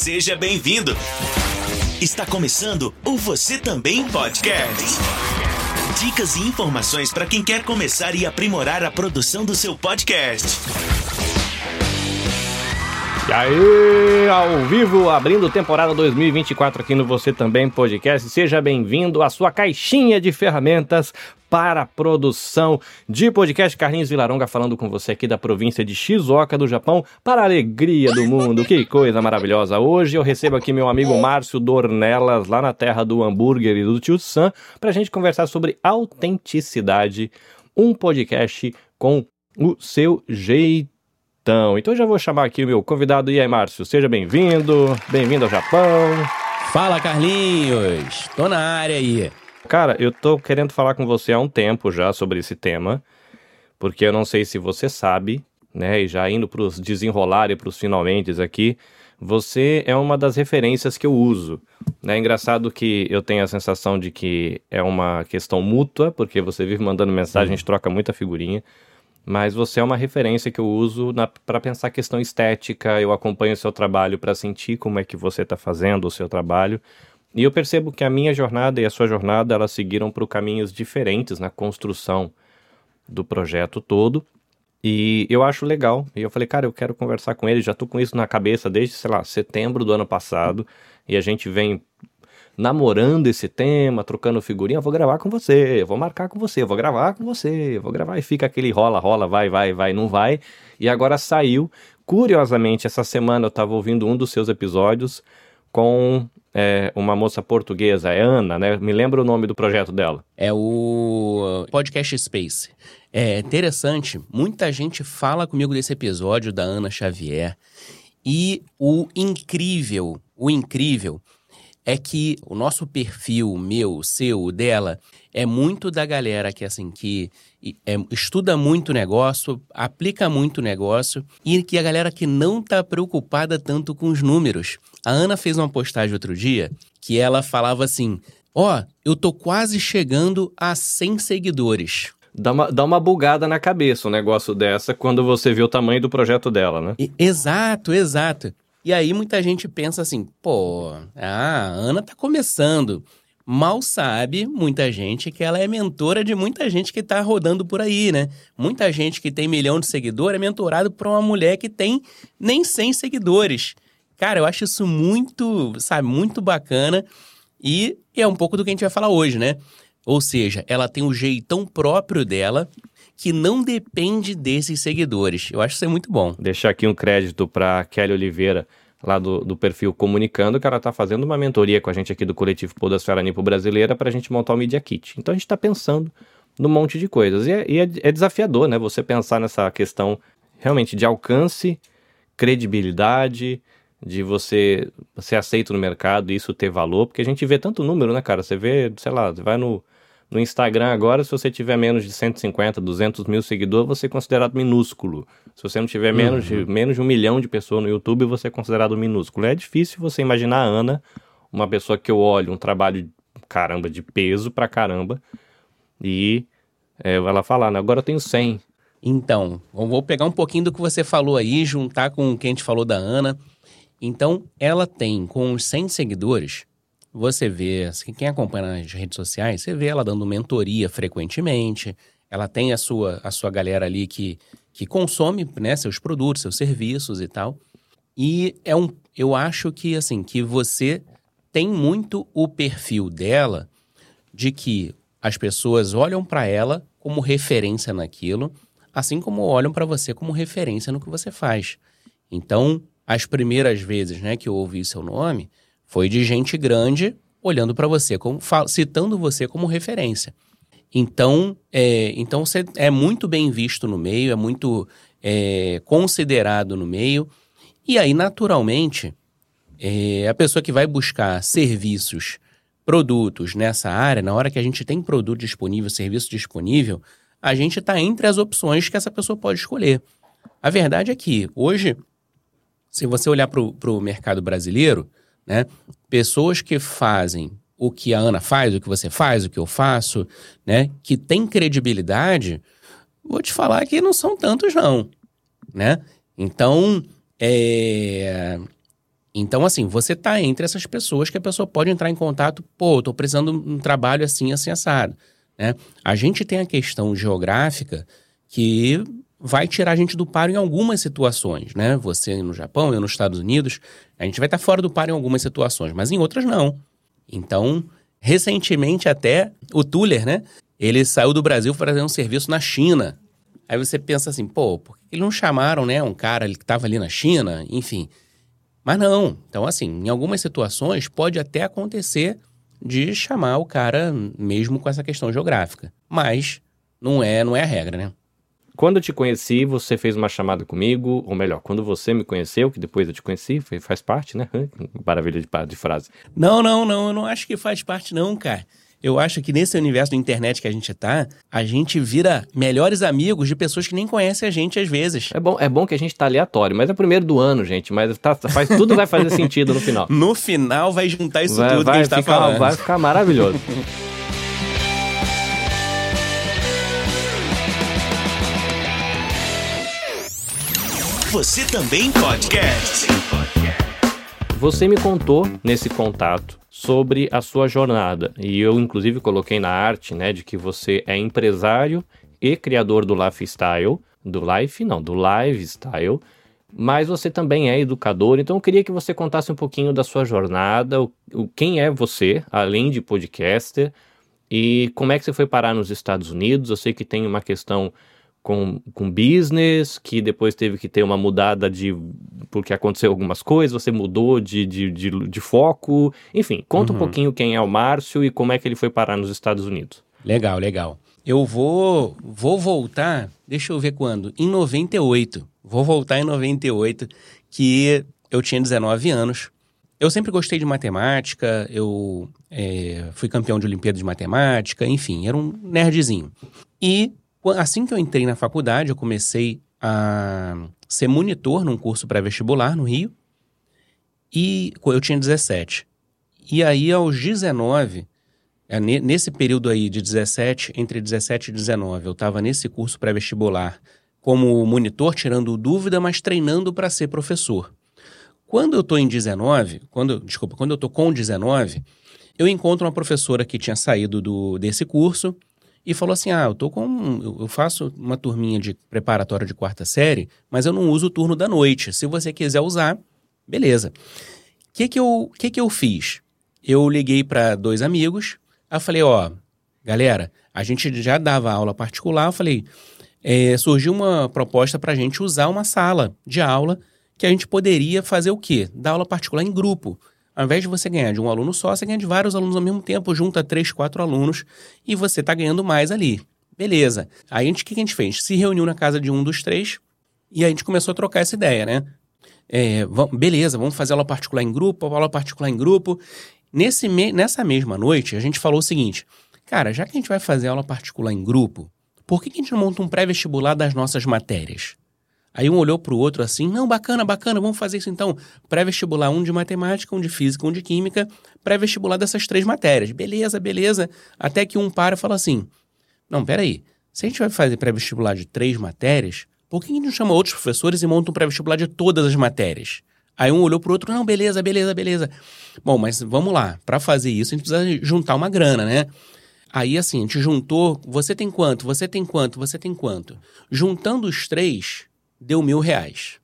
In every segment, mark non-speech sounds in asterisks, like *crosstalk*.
Seja bem-vindo. Está começando o Você Também Podcast. Dicas e informações para quem quer começar e aprimorar a produção do seu podcast. E aí, ao vivo, abrindo temporada 2024 aqui no Você Também Podcast. Seja bem-vindo à sua caixinha de ferramentas para a produção de podcast. Carlinhos Vilaronga falando com você aqui da província de Shizuoka, do Japão, para a alegria do mundo. Que coisa maravilhosa. Hoje eu recebo aqui meu amigo Márcio Dornelas, lá na terra do hambúrguer e do tio Sam, para a gente conversar sobre autenticidade, um podcast com o seu jeito então, então já vou chamar aqui o meu convidado. E aí, Márcio, seja bem-vindo. Bem-vindo ao Japão. Fala, Carlinhos. Tô na área aí. Cara, eu tô querendo falar com você há um tempo já sobre esse tema, porque eu não sei se você sabe, né? E já indo pros desenrolar e pros finalmente aqui, você é uma das referências que eu uso. É engraçado que eu tenho a sensação de que é uma questão mútua, porque você vive mandando mensagem, a gente troca muita figurinha mas você é uma referência que eu uso para pensar a questão estética. Eu acompanho o seu trabalho para sentir como é que você está fazendo o seu trabalho. E eu percebo que a minha jornada e a sua jornada elas seguiram por caminhos diferentes na construção do projeto todo. E eu acho legal. E eu falei, cara, eu quero conversar com ele. Já tô com isso na cabeça desde, sei lá, setembro do ano passado. E a gente vem namorando esse tema, trocando figurinha, vou gravar com você, vou marcar com você, vou gravar com você, vou gravar e fica aquele rola, rola, vai, vai, vai, não vai. E agora saiu. Curiosamente, essa semana eu estava ouvindo um dos seus episódios com é, uma moça portuguesa, é Ana, né? Me lembra o nome do projeto dela. É o Podcast Space. É interessante, muita gente fala comigo desse episódio da Ana Xavier. E o incrível, o incrível é que o nosso perfil, meu, o seu, o dela, é muito da galera que, assim, que é, estuda muito negócio, aplica muito negócio e que a galera que não tá preocupada tanto com os números. A Ana fez uma postagem outro dia que ela falava assim: Ó, oh, eu tô quase chegando a 100 seguidores. Dá uma, dá uma bugada na cabeça um negócio dessa quando você vê o tamanho do projeto dela, né? E, exato, exato. E aí muita gente pensa assim, pô, a Ana tá começando. Mal sabe muita gente que ela é mentora de muita gente que tá rodando por aí, né? Muita gente que tem milhão de seguidores é mentorado por uma mulher que tem nem 100 seguidores. Cara, eu acho isso muito, sabe, muito bacana e é um pouco do que a gente vai falar hoje, né? Ou seja, ela tem o jeitão próprio dela, que não depende desses seguidores. Eu acho isso é muito bom. Deixar aqui um crédito para Kelly Oliveira, lá do, do perfil Comunicando, que ela está fazendo uma mentoria com a gente aqui do coletivo Podosfera Nipo Brasileira para a gente montar o Media Kit. Então a gente está pensando num monte de coisas. E, é, e é, é desafiador, né? Você pensar nessa questão realmente de alcance, credibilidade, de você ser aceito no mercado e isso ter valor, porque a gente vê tanto número, né, cara? Você vê, sei lá, você vai no no Instagram agora, se você tiver menos de 150, 200 mil seguidores, você é considerado minúsculo. Se você não tiver menos, uhum. de, menos de um milhão de pessoas no YouTube, você é considerado minúsculo. É difícil você imaginar a Ana, uma pessoa que eu olho, um trabalho, caramba, de peso pra caramba, e é, ela falar, né? Agora eu tenho 100. Então, vou pegar um pouquinho do que você falou aí, juntar com o que a gente falou da Ana. Então, ela tem, com os 100 seguidores, você vê, assim, quem acompanha nas redes sociais, você vê ela dando mentoria frequentemente, ela tem a sua, a sua galera ali que, que consome né, seus produtos, seus serviços e tal. E é um, eu acho que assim, que você tem muito o perfil dela de que as pessoas olham para ela como referência naquilo, assim como olham para você como referência no que você faz. Então, as primeiras vezes, né, que eu ouvi seu nome, foi de gente grande olhando para você, como, citando você como referência. Então, é, então você é muito bem visto no meio, é muito é, considerado no meio. E aí, naturalmente, é, a pessoa que vai buscar serviços, produtos nessa área, na hora que a gente tem produto disponível, serviço disponível, a gente está entre as opções que essa pessoa pode escolher. A verdade é que, hoje, se você olhar para o mercado brasileiro, né? Pessoas que fazem o que a Ana faz, o que você faz, o que eu faço, né? Que tem credibilidade, vou te falar que não são tantos não, né? Então, é... Então, assim, você tá entre essas pessoas que a pessoa pode entrar em contato, pô, tô precisando de um trabalho assim, assim, assado. Né? A gente tem a questão geográfica que vai tirar a gente do paro em algumas situações, né? Você no Japão, eu nos Estados Unidos, a gente vai estar fora do paro em algumas situações, mas em outras não. Então, recentemente até o Tuller, né? Ele saiu do Brasil para fazer um serviço na China. Aí você pensa assim, pô, por que eles não chamaram, né, um cara que estava ali na China, enfim. Mas não. Então, assim, em algumas situações pode até acontecer de chamar o cara mesmo com essa questão geográfica. Mas não é, não é a regra, né? Quando eu te conheci, você fez uma chamada comigo, ou melhor, quando você me conheceu, que depois eu te conheci, faz parte, né? Maravilha de, de frase. Não, não, não, eu não acho que faz parte, não, cara. Eu acho que nesse universo da internet que a gente tá, a gente vira melhores amigos de pessoas que nem conhecem a gente às vezes. É bom, é bom que a gente tá aleatório, mas é o primeiro do ano, gente. Mas tá, faz, tudo vai fazer sentido no final. *laughs* No final vai juntar isso vai, tudo vai que a gente tá ficar, falando. Vai ficar maravilhoso. *laughs* Você também podcast. Você me contou nesse contato sobre a sua jornada e eu inclusive coloquei na arte, né, de que você é empresário e criador do lifestyle, do life, não, do lifestyle, mas você também é educador. Então eu queria que você contasse um pouquinho da sua jornada, o, o quem é você, além de podcaster, e como é que você foi parar nos Estados Unidos. Eu sei que tem uma questão com, com business, que depois teve que ter uma mudada de. porque aconteceu algumas coisas, você mudou de, de, de, de foco. Enfim, conta Uhum. um pouquinho quem é o Márcio e como é que ele foi parar nos Estados Unidos. Legal, legal. Eu vou vou voltar, deixa eu ver quando, em 98. Vou voltar em 98, que eu tinha 19 anos. Eu sempre gostei de matemática, eu é, fui campeão de Olimpíada de Matemática, enfim, era um nerdzinho. E assim que eu entrei na faculdade, eu comecei a ser monitor num curso pré-vestibular no Rio. E eu tinha 17. E aí, aos 19, é, ne- nesse período aí de 17, entre 17 e 19, eu estava nesse curso pré-vestibular como monitor, tirando dúvida, mas treinando para ser professor. Quando eu estou em 19, quando, desculpa, quando eu estou com 19, eu encontro uma professora que tinha saído do, desse curso e falou assim: Ah, eu tô com. eu- faço uma turminha de preparatória de quarta série, mas eu não uso o turno da noite. Se você quiser usar, beleza. O que, que, eu, que, que eu fiz? Eu liguei para dois amigos, eu falei: Ó, galera, a gente já dava aula particular, eu falei. é, surgiu uma proposta para a gente usar uma sala de aula que a gente poderia fazer o quê? Dar aula particular em grupo. Ao invés de você ganhar de um aluno só, você ganha de vários alunos ao mesmo tempo, junta três, quatro alunos e você tá ganhando mais ali. Beleza. Aí a gente, o que a gente fez? Se reuniu na casa de um dos três e a gente começou a trocar essa ideia, né? É, vam- beleza, vamos fazer aula particular em grupo, aula particular em grupo. Nesse me- nessa mesma noite, a gente falou o seguinte: cara, já que a gente vai fazer aula particular em grupo, por que, que a gente não monta um pré-vestibular das nossas matérias? Aí um olhou pro outro assim, não, bacana, bacana, vamos fazer isso então. Pré-vestibular, um de matemática, um de física, um de química, pré-vestibular dessas três matérias. Beleza, beleza. Até que um para e fala assim, não, peraí, se a gente vai fazer pré-vestibular de três matérias, por que a gente não chama outros professores e monta um pré-vestibular de todas as matérias? Aí um olhou pro outro, não, beleza, beleza, beleza. Bom, mas vamos lá, para fazer isso a gente precisa juntar uma grana, né? Aí assim, a gente juntou, você tem quanto, você tem quanto, você tem quanto. Juntando os três, deu mil reais.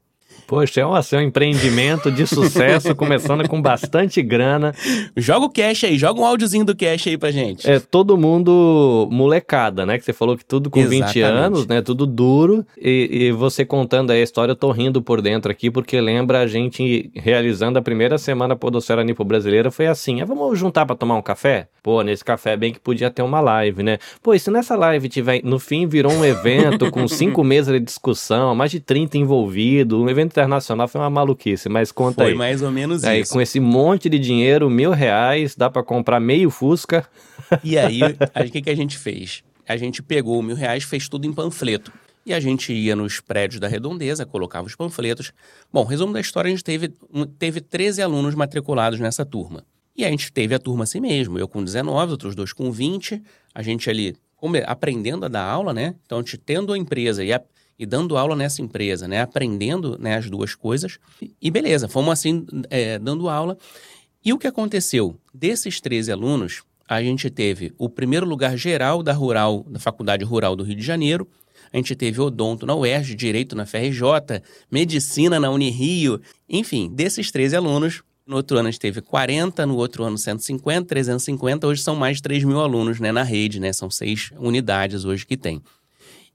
Poxa, é um, assim, um empreendimento de sucesso, começando com bastante grana. Joga o cash aí, joga um áudiozinho do cash aí pra gente. É todo mundo molecada, né? Que você falou que tudo com 20 Exatamente. anos, né? Tudo duro. E, e você contando aí a história, eu tô rindo por dentro aqui, porque lembra a gente realizando a primeira semana Podosfera Nipo Brasileira. Foi assim: ah, vamos juntar pra tomar um café? Pô, nesse café bem que podia ter uma live, né? Pô, e se nessa live tiver. No fim virou um evento com cinco *laughs* mesas de discussão, mais de 30 envolvidos, um evento internacional, foi uma maluquice, mas conta Foi aí. mais ou menos Aí, isso. com esse monte de dinheiro, mil reais, dá pra comprar meio Fusca. E aí, *laughs* o que, que a gente fez? A gente pegou mil reais, fez tudo em panfleto. E a gente ia nos prédios da redondeza, colocava os panfletos. Bom, resumo da história, a gente teve, teve 13 alunos matriculados nessa turma. E a gente teve a turma assim mesmo, eu com 19, outros dois com 20, a gente ali come- aprendendo a dar aula, né? Então, a gente tendo a empresa e, a- e dando aula nessa empresa, né? Aprendendo né, as duas coisas. E beleza, fomos assim, é, dando aula. E o que aconteceu? Desses 13 alunos, a gente teve o primeiro lugar geral da Rural, da Faculdade Rural do Rio de Janeiro, a gente teve odonto na UERJ, direito na FRJ, medicina na Unirio, enfim, desses 13 alunos, no outro ano a gente teve 40, no outro ano 150, 350, hoje são mais de 3 mil alunos né, na rede, né? São seis unidades hoje que tem.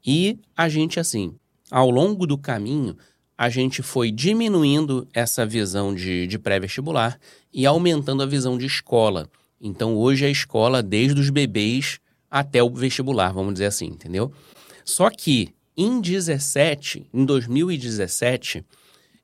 E a gente, assim, ao longo do caminho, a gente foi diminuindo essa visão de, de pré-vestibular e aumentando a visão de escola. Então, hoje a escola, desde os bebês até o vestibular, vamos dizer assim, entendeu? Só que em 17, em 2017,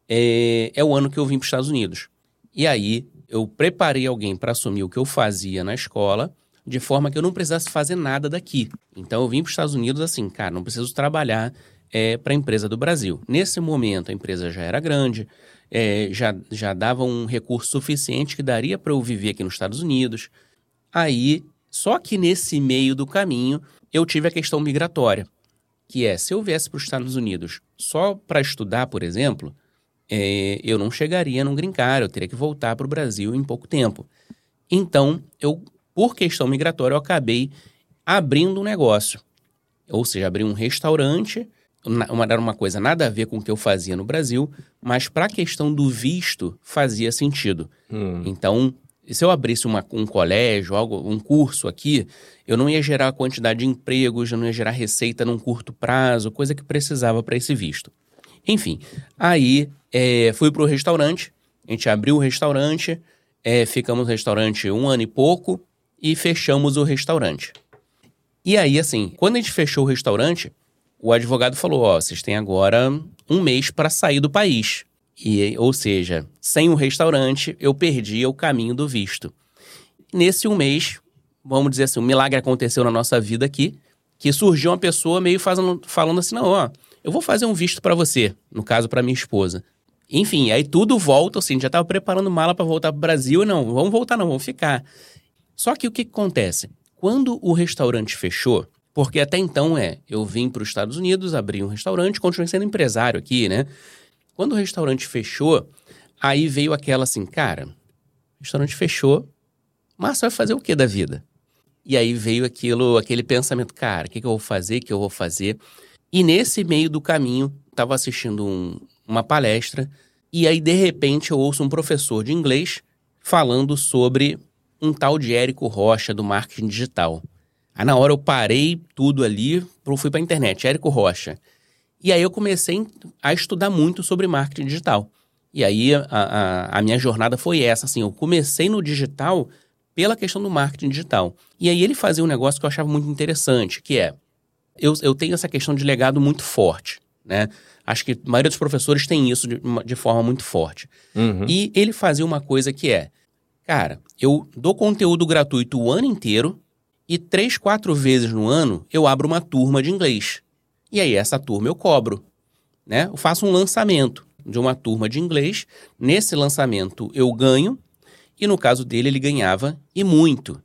é, é o ano que eu vim para os Estados Unidos. E aí eu preparei alguém para assumir o que eu fazia na escola, de forma que eu não precisasse fazer nada daqui. Então eu vim para os Estados Unidos assim, cara, não preciso trabalhar é, para a empresa do Brasil. Nesse momento a empresa já era grande, é, já, já dava um recurso suficiente que daria para eu viver aqui nos Estados Unidos. Aí, só que nesse meio do caminho, eu tive a questão migratória, que é, se eu viesse para os Estados Unidos só para estudar, por exemplo, é, eu não chegaria num green card, eu teria que voltar para o Brasil em pouco tempo. Então, eu, por questão migratória, eu acabei abrindo um negócio. Ou seja, abri um restaurante uma, era uma coisa nada a ver com o que eu fazia no Brasil, mas para a questão do visto fazia sentido. Hum. Então, se eu abrisse uma, um colégio, algo, um curso aqui, eu não ia gerar a quantidade de empregos, eu não ia gerar receita num curto prazo, coisa que precisava para esse visto. Enfim, aí é, fui para o restaurante, a gente abriu o restaurante, é, ficamos no restaurante um ano e pouco e fechamos o restaurante. E aí, assim, quando a gente fechou o restaurante, o advogado falou: ó, vocês têm agora um mês para sair do país. E, ou seja, sem um restaurante, eu perdi o caminho do visto. Nesse um mês, vamos dizer assim, um milagre aconteceu na nossa vida aqui, que surgiu uma pessoa meio fazendo, falando assim: não, ó, eu vou fazer um visto para você, no caso para minha esposa. Enfim, aí tudo volta, assim, já estava preparando mala para voltar para o Brasil, não, vamos voltar não, vamos ficar. Só que o que, acontece? Quando o restaurante fechou, porque até então é, eu vim para os Estados Unidos, abri um restaurante, continuei sendo empresário aqui, né? Quando o restaurante fechou, aí veio aquela assim, cara, restaurante fechou, mas vai fazer o que da vida? E aí veio aquilo, aquele pensamento, cara, o que, que eu vou fazer, o que eu vou fazer? E nesse meio do caminho, estava assistindo um, uma palestra, e aí de repente eu ouço um professor de inglês falando sobre um tal de Érico Rocha do marketing digital. Aí na hora eu parei tudo ali, fui para a internet, Érico Rocha. E aí eu comecei a estudar muito sobre marketing digital. E aí a, a, a, minha jornada foi essa, assim, eu comecei no digital pela questão do marketing digital. E aí ele fazia um negócio que eu achava muito interessante, que é, eu, eu tenho essa questão de legado muito forte, né? Acho que a maioria dos professores tem isso de, de forma muito forte. Uhum. E ele fazia uma coisa que é, cara, eu dou conteúdo gratuito o ano inteiro, e três, quatro vezes no ano eu abro uma turma de inglês. E aí essa turma eu cobro, né? Eu faço um lançamento de uma turma de inglês. Nesse lançamento eu ganho e no caso dele ele ganhava e muito.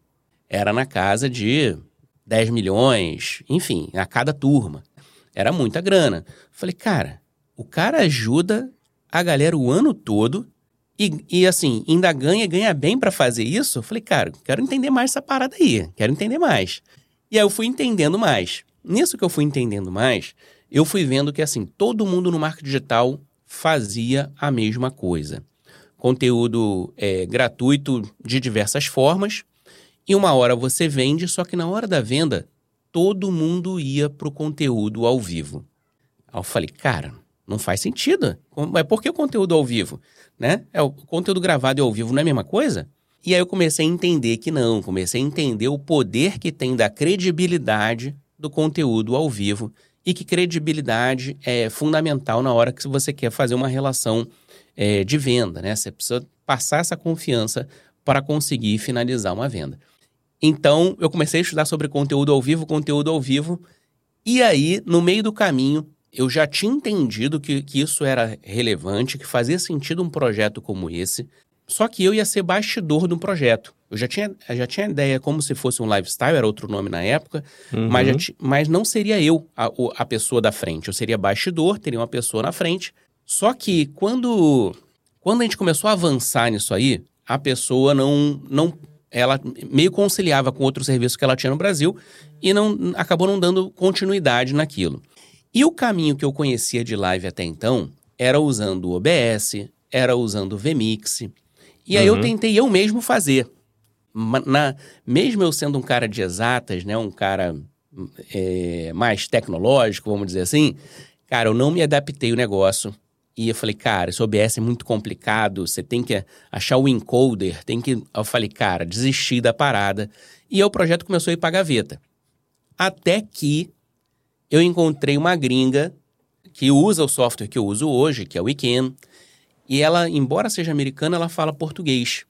Era na casa de 10 milhões, enfim, a cada turma. Era muita grana. Falei, cara, o cara ajuda a galera o ano todo e, e assim, ainda ganha, ganha bem para fazer isso. Falei, cara, quero entender mais essa parada aí. Quero entender mais. E aí eu fui entendendo mais. Nisso que eu fui entendendo mais, eu fui vendo que, assim, todo mundo no marketing digital fazia a mesma coisa. Conteúdo é, gratuito de diversas formas. E uma hora você vende, só que na hora da venda, todo mundo ia pro conteúdo ao vivo. Aí eu falei, cara, não faz sentido. Mas por que o conteúdo ao vivo? Né? É, o conteúdo gravado e ao vivo não é a mesma coisa? E aí eu comecei a entender que não, comecei a entender o poder que tem da credibilidade do conteúdo ao vivo e que credibilidade é fundamental na hora que você quer fazer uma relação é, de venda, né? Você precisa passar essa confiança para conseguir finalizar uma venda. Então, eu comecei a estudar sobre conteúdo ao vivo, conteúdo ao vivo, e aí, no meio do caminho, eu já tinha entendido que, que isso era relevante, que fazia sentido um projeto como esse, só que eu ia ser bastidor de um projeto. Eu já tinha, já tinha ideia como se fosse um lifestyle, era outro nome na época, Uhum. mas, já ti- mas não seria eu a, a pessoa da frente. Eu seria bastidor, teria uma pessoa na frente. Só que quando, quando a gente começou a avançar nisso aí, a pessoa não, não. Ela meio conciliava com outro serviço que ela tinha no Brasil e não acabou não dando continuidade naquilo. E o caminho que eu conhecia de live até então era usando o OBS, era usando o VMix. E aí eu Uhum. tentei eu mesmo fazer. Na, mesmo eu sendo um cara de exatas, né, um cara é, mais tecnológico, vamos dizer assim, cara, eu não me adaptei ao negócio. E eu falei, cara, esse OBS é muito complicado, você tem que achar o encoder, tem que. Eu falei, cara, desisti da parada. E aí o projeto começou a ir pra gaveta. Até que eu encontrei uma gringa que usa o software que eu uso hoje, que é o Weekend, e ela, embora seja americana, ela fala português.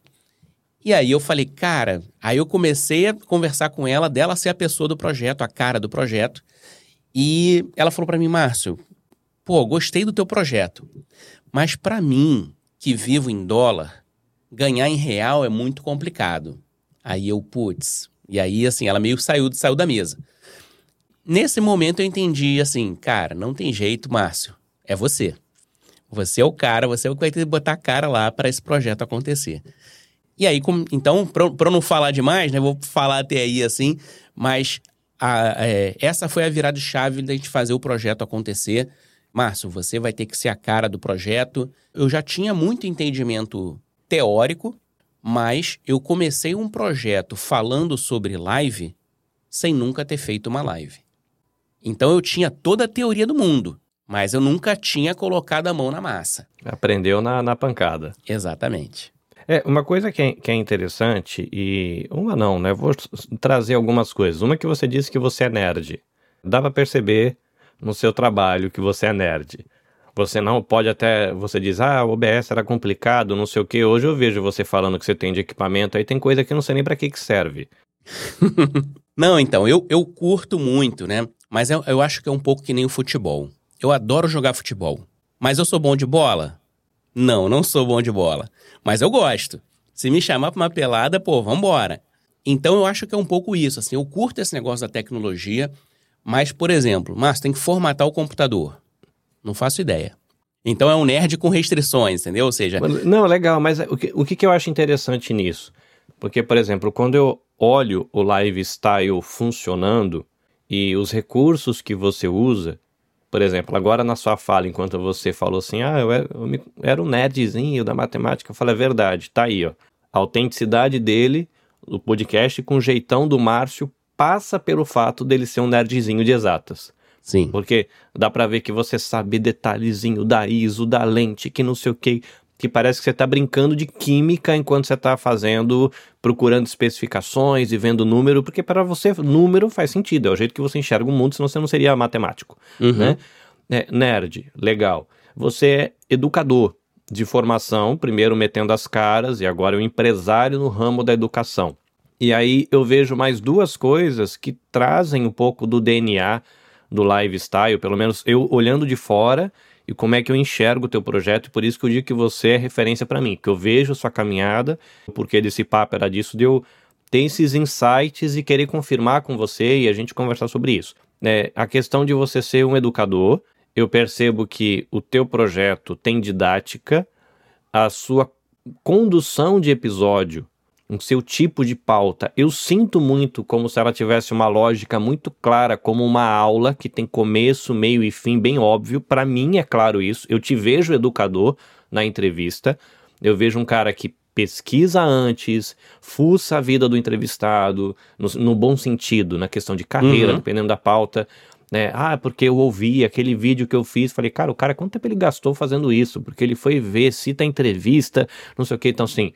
E aí eu falei, cara, aí eu comecei a conversar com ela, dela ser a pessoa do projeto, a cara do projeto. E ela falou pra mim, Márcio, pô, gostei do teu projeto, mas pra mim, que vivo em dólar, ganhar em real é muito complicado. Aí eu, putz, e aí assim, ela meio saiu, saiu da mesa. Nesse momento eu entendi assim, cara, não tem jeito, Márcio, é você. Você é o cara, você é o que vai ter que botar a cara lá para esse projeto acontecer. E aí, com- então, para não falar demais, né, vou falar até aí assim, mas a- é, essa foi a virada chave da gente fazer o projeto acontecer. Márcio, você vai ter que ser a cara do projeto. Eu já tinha muito entendimento teórico, mas eu comecei um projeto falando sobre live sem nunca ter feito uma live. Então eu tinha toda a teoria do mundo, mas eu nunca tinha colocado a mão na massa. Aprendeu na, na pancada. Exatamente. É, uma coisa que é, que é interessante, e uma não, né? Vou trazer algumas coisas. Uma que você disse que você é nerd. Dá pra perceber no seu trabalho que você é nerd. Você não pode até. Você diz, ah, o OBS era complicado, não sei o que. Hoje eu vejo você falando que você tem de equipamento, aí tem coisa que eu não sei nem pra que, que serve. *laughs* Não, então, eu, eu curto muito, né? Mas eu, eu acho que é um pouco que nem o futebol. Eu adoro jogar futebol. Mas eu sou bom de bola? Não, não sou bom de bola. Mas eu gosto. Se me chamar pra uma pelada, pô, vambora. Então eu acho que é um pouco isso, assim. Eu curto esse negócio da tecnologia, mas, por exemplo, Márcio, tem que formatar o computador. Não faço ideia. Então é um nerd com restrições, entendeu? Ou seja, Não, legal, mas o que, o que eu acho interessante nisso? Porque, por exemplo, quando eu olho o lifestyle funcionando e os recursos que você usa, por exemplo, agora na sua fala, enquanto você falou assim, ah, eu era, eu era um nerdzinho da matemática, eu falei, é verdade, tá aí, ó. A autenticidade dele, o podcast com o jeitão do Márcio, passa pelo fato dele ser um nerdzinho de exatas. sim. Porque dá pra ver que você sabe detalhezinho da ISO, da lente, que não sei o que, que parece que você tá brincando de química enquanto você tá fazendo, procurando especificações e vendo número, porque para você número faz sentido, é o jeito que você enxerga o mundo, senão você não seria matemático, Uhum. né? É, nerd, legal. Você é educador de formação, primeiro metendo as caras e agora é um empresário no ramo da educação. E aí eu vejo mais duas coisas que trazem um pouco do DNA do lifestyle, pelo menos eu olhando de fora e como é que eu enxergo o teu projeto, e por isso que eu digo que você é referência para mim, que eu vejo a sua caminhada, porque desse papo era disso, de eu ter esses insights e querer confirmar com você e a gente conversar sobre isso. É, a questão de você ser um educador, eu percebo que o teu projeto tem didática, a sua condução de episódio, o seu tipo de pauta, eu sinto muito como se ela tivesse uma lógica muito clara, como uma aula que tem começo, meio e fim bem óbvio. Para mim é claro isso. Eu te vejo educador na entrevista. Eu vejo um cara que pesquisa antes, fuça a vida do entrevistado, no, no bom sentido, na questão de carreira, Uhum. dependendo da pauta. Né? Ah, porque eu ouvi aquele vídeo que eu fiz, falei, cara, o cara, quanto tempo ele gastou fazendo isso? Porque ele foi ver, cita a entrevista, não sei o que. Então, assim,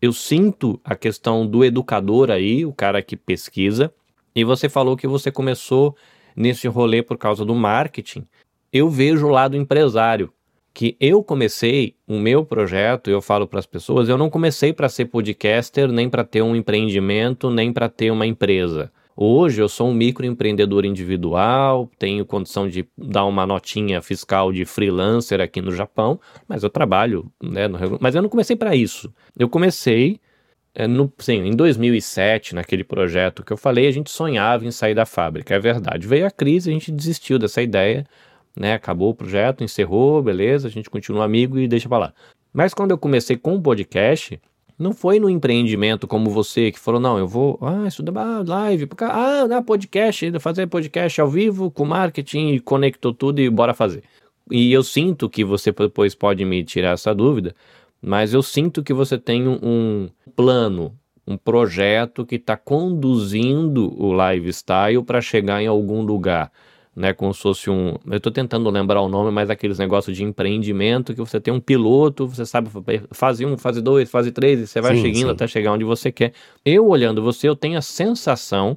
eu sinto a questão do educador aí, o cara que pesquisa, e você falou que você começou nesse rolê por causa do marketing. Eu vejo o lado empresário, que eu comecei o meu projeto, eu falo para as pessoas, eu não comecei para ser podcaster, nem para ter um empreendimento, nem para ter uma empresa. Hoje eu sou um microempreendedor individual, tenho condição de dar uma notinha fiscal de freelancer aqui no Japão, mas eu trabalho, né? no mas eu não comecei para isso. Eu comecei é, no, sim, em 2007, naquele projeto que eu falei, a gente sonhava em sair da fábrica, é verdade. Veio a crise, a gente desistiu dessa ideia, né? Acabou o projeto, encerrou, beleza, a gente continua amigo e deixa pra lá. Mas quando eu comecei com o podcast, não foi no empreendimento como você que falou, não, eu vou, ah, estudar ah, live, ah, podcast, fazer podcast ao vivo com marketing, conectou tudo e bora fazer. E eu sinto que você depois pode me tirar essa dúvida, mas eu sinto que você tem um plano, um projeto que está conduzindo o lifestyle para chegar em algum lugar. Né, como se fosse um. Eu estou tentando lembrar o nome, mas aqueles negócios de empreendimento que você tem um piloto, você sabe fase um, fase dois, fase três, e você vai sim, seguindo sim. até chegar onde você quer. Eu olhando você, eu tenho a sensação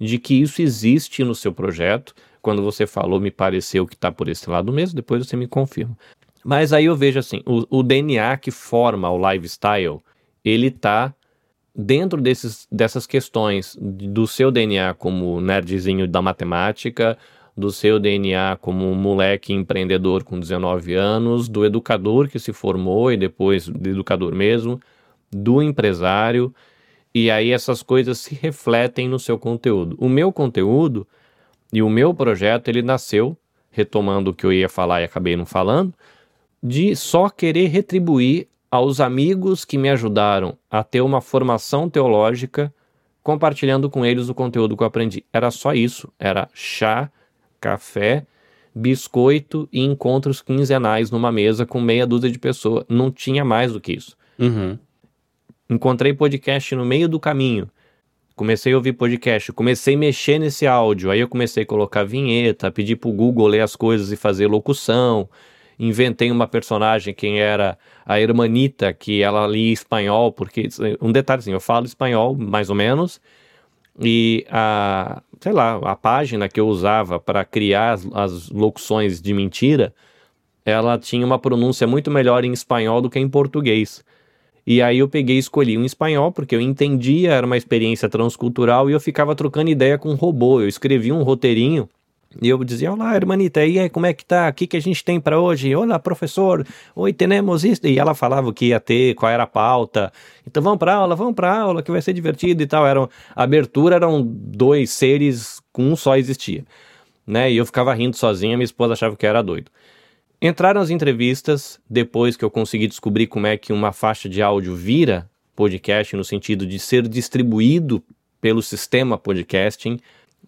de que isso existe no seu projeto. Quando você falou, me pareceu que está por esse lado mesmo, depois você me confirma. Mas aí eu vejo assim, o, o DNA que forma o lifestyle, ele tá dentro desses, dessas questões do seu DNA como nerdzinho da matemática, do seu DNA como um moleque empreendedor com 19 anos, do educador que se formou e depois do educador mesmo, do empresário, e aí essas coisas se refletem no seu conteúdo. O meu conteúdo e o meu projeto, ele nasceu, retomando o que eu ia falar e acabei não falando, de só querer retribuir aos amigos que me ajudaram a ter uma formação teológica, compartilhando com eles o conteúdo que eu aprendi. Era só isso, era chá, café, biscoito e encontros quinzenais numa mesa com meia dúzia de pessoas. Não tinha mais do que isso. Uhum. Encontrei podcast no meio do caminho. Comecei a ouvir podcast, comecei a mexer nesse áudio. Aí eu comecei a colocar vinheta, pedir pro Google ler as coisas e fazer locução inventei uma personagem, quem era a Hermanita, que ela lia espanhol, porque, um detalhe assim, eu falo espanhol, mais ou menos, e a, sei lá, a página que eu usava para criar as, as locuções de mentira, ela tinha uma pronúncia muito melhor em espanhol do que em português. E aí eu peguei e escolhi um espanhol, porque eu entendia, era uma experiência transcultural, e eu ficava trocando ideia com um robô. Eu escrevi um roteirinho e eu dizia, olá, hermanita, e aí, como é que tá? O que, que a gente tem para hoje? Olá, professor, oi, temos isso. E ela falava o que ia ter, qual era a pauta. Então vamos para aula, vamos para aula, que vai ser divertido e tal. Era, a abertura eram dois seres, um só existia. Né? E eu ficava rindo sozinha, minha esposa achava que eu era doido. Entraram as entrevistas, depois que eu consegui descobrir como é que uma faixa de áudio vira podcast, no sentido de ser distribuído pelo sistema podcasting,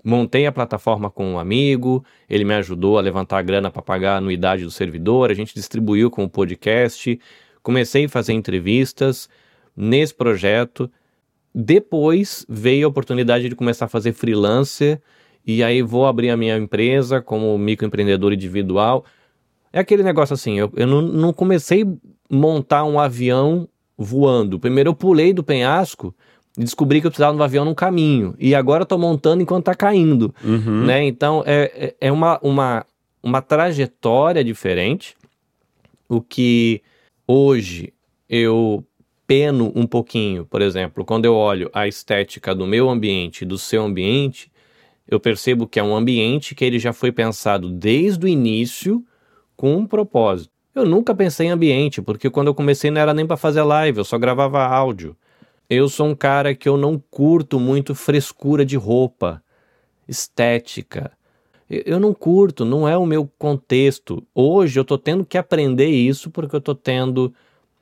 Montei a plataforma com um amigo, ele me ajudou a levantar a grana para pagar a anuidade do servidor, a gente distribuiu com o podcast, comecei a fazer entrevistas nesse projeto. Depois veio a oportunidade de começar a fazer freelancer e aí vou abrir a minha empresa como microempreendedor individual. É aquele negócio assim, eu, eu não, não comecei a montar um avião voando. Primeiro eu pulei do penhasco descobri que eu precisava de um avião no caminho. E agora estou montando enquanto está caindo. Uhum. Né? Então é, é, é uma, uma, uma trajetória diferente. O que hoje eu peno um pouquinho, por exemplo, quando eu olho a estética do meu ambiente e do seu ambiente, eu percebo que é um ambiente que ele já foi pensado desde o início com um propósito. Eu nunca pensei em ambiente, porque quando eu comecei não era nem para fazer live, eu só gravava áudio. Eu sou um cara que eu não curto muito frescura de roupa, estética. Eu não curto, não é o meu contexto. Hoje eu tô tendo que aprender isso porque eu tô tendo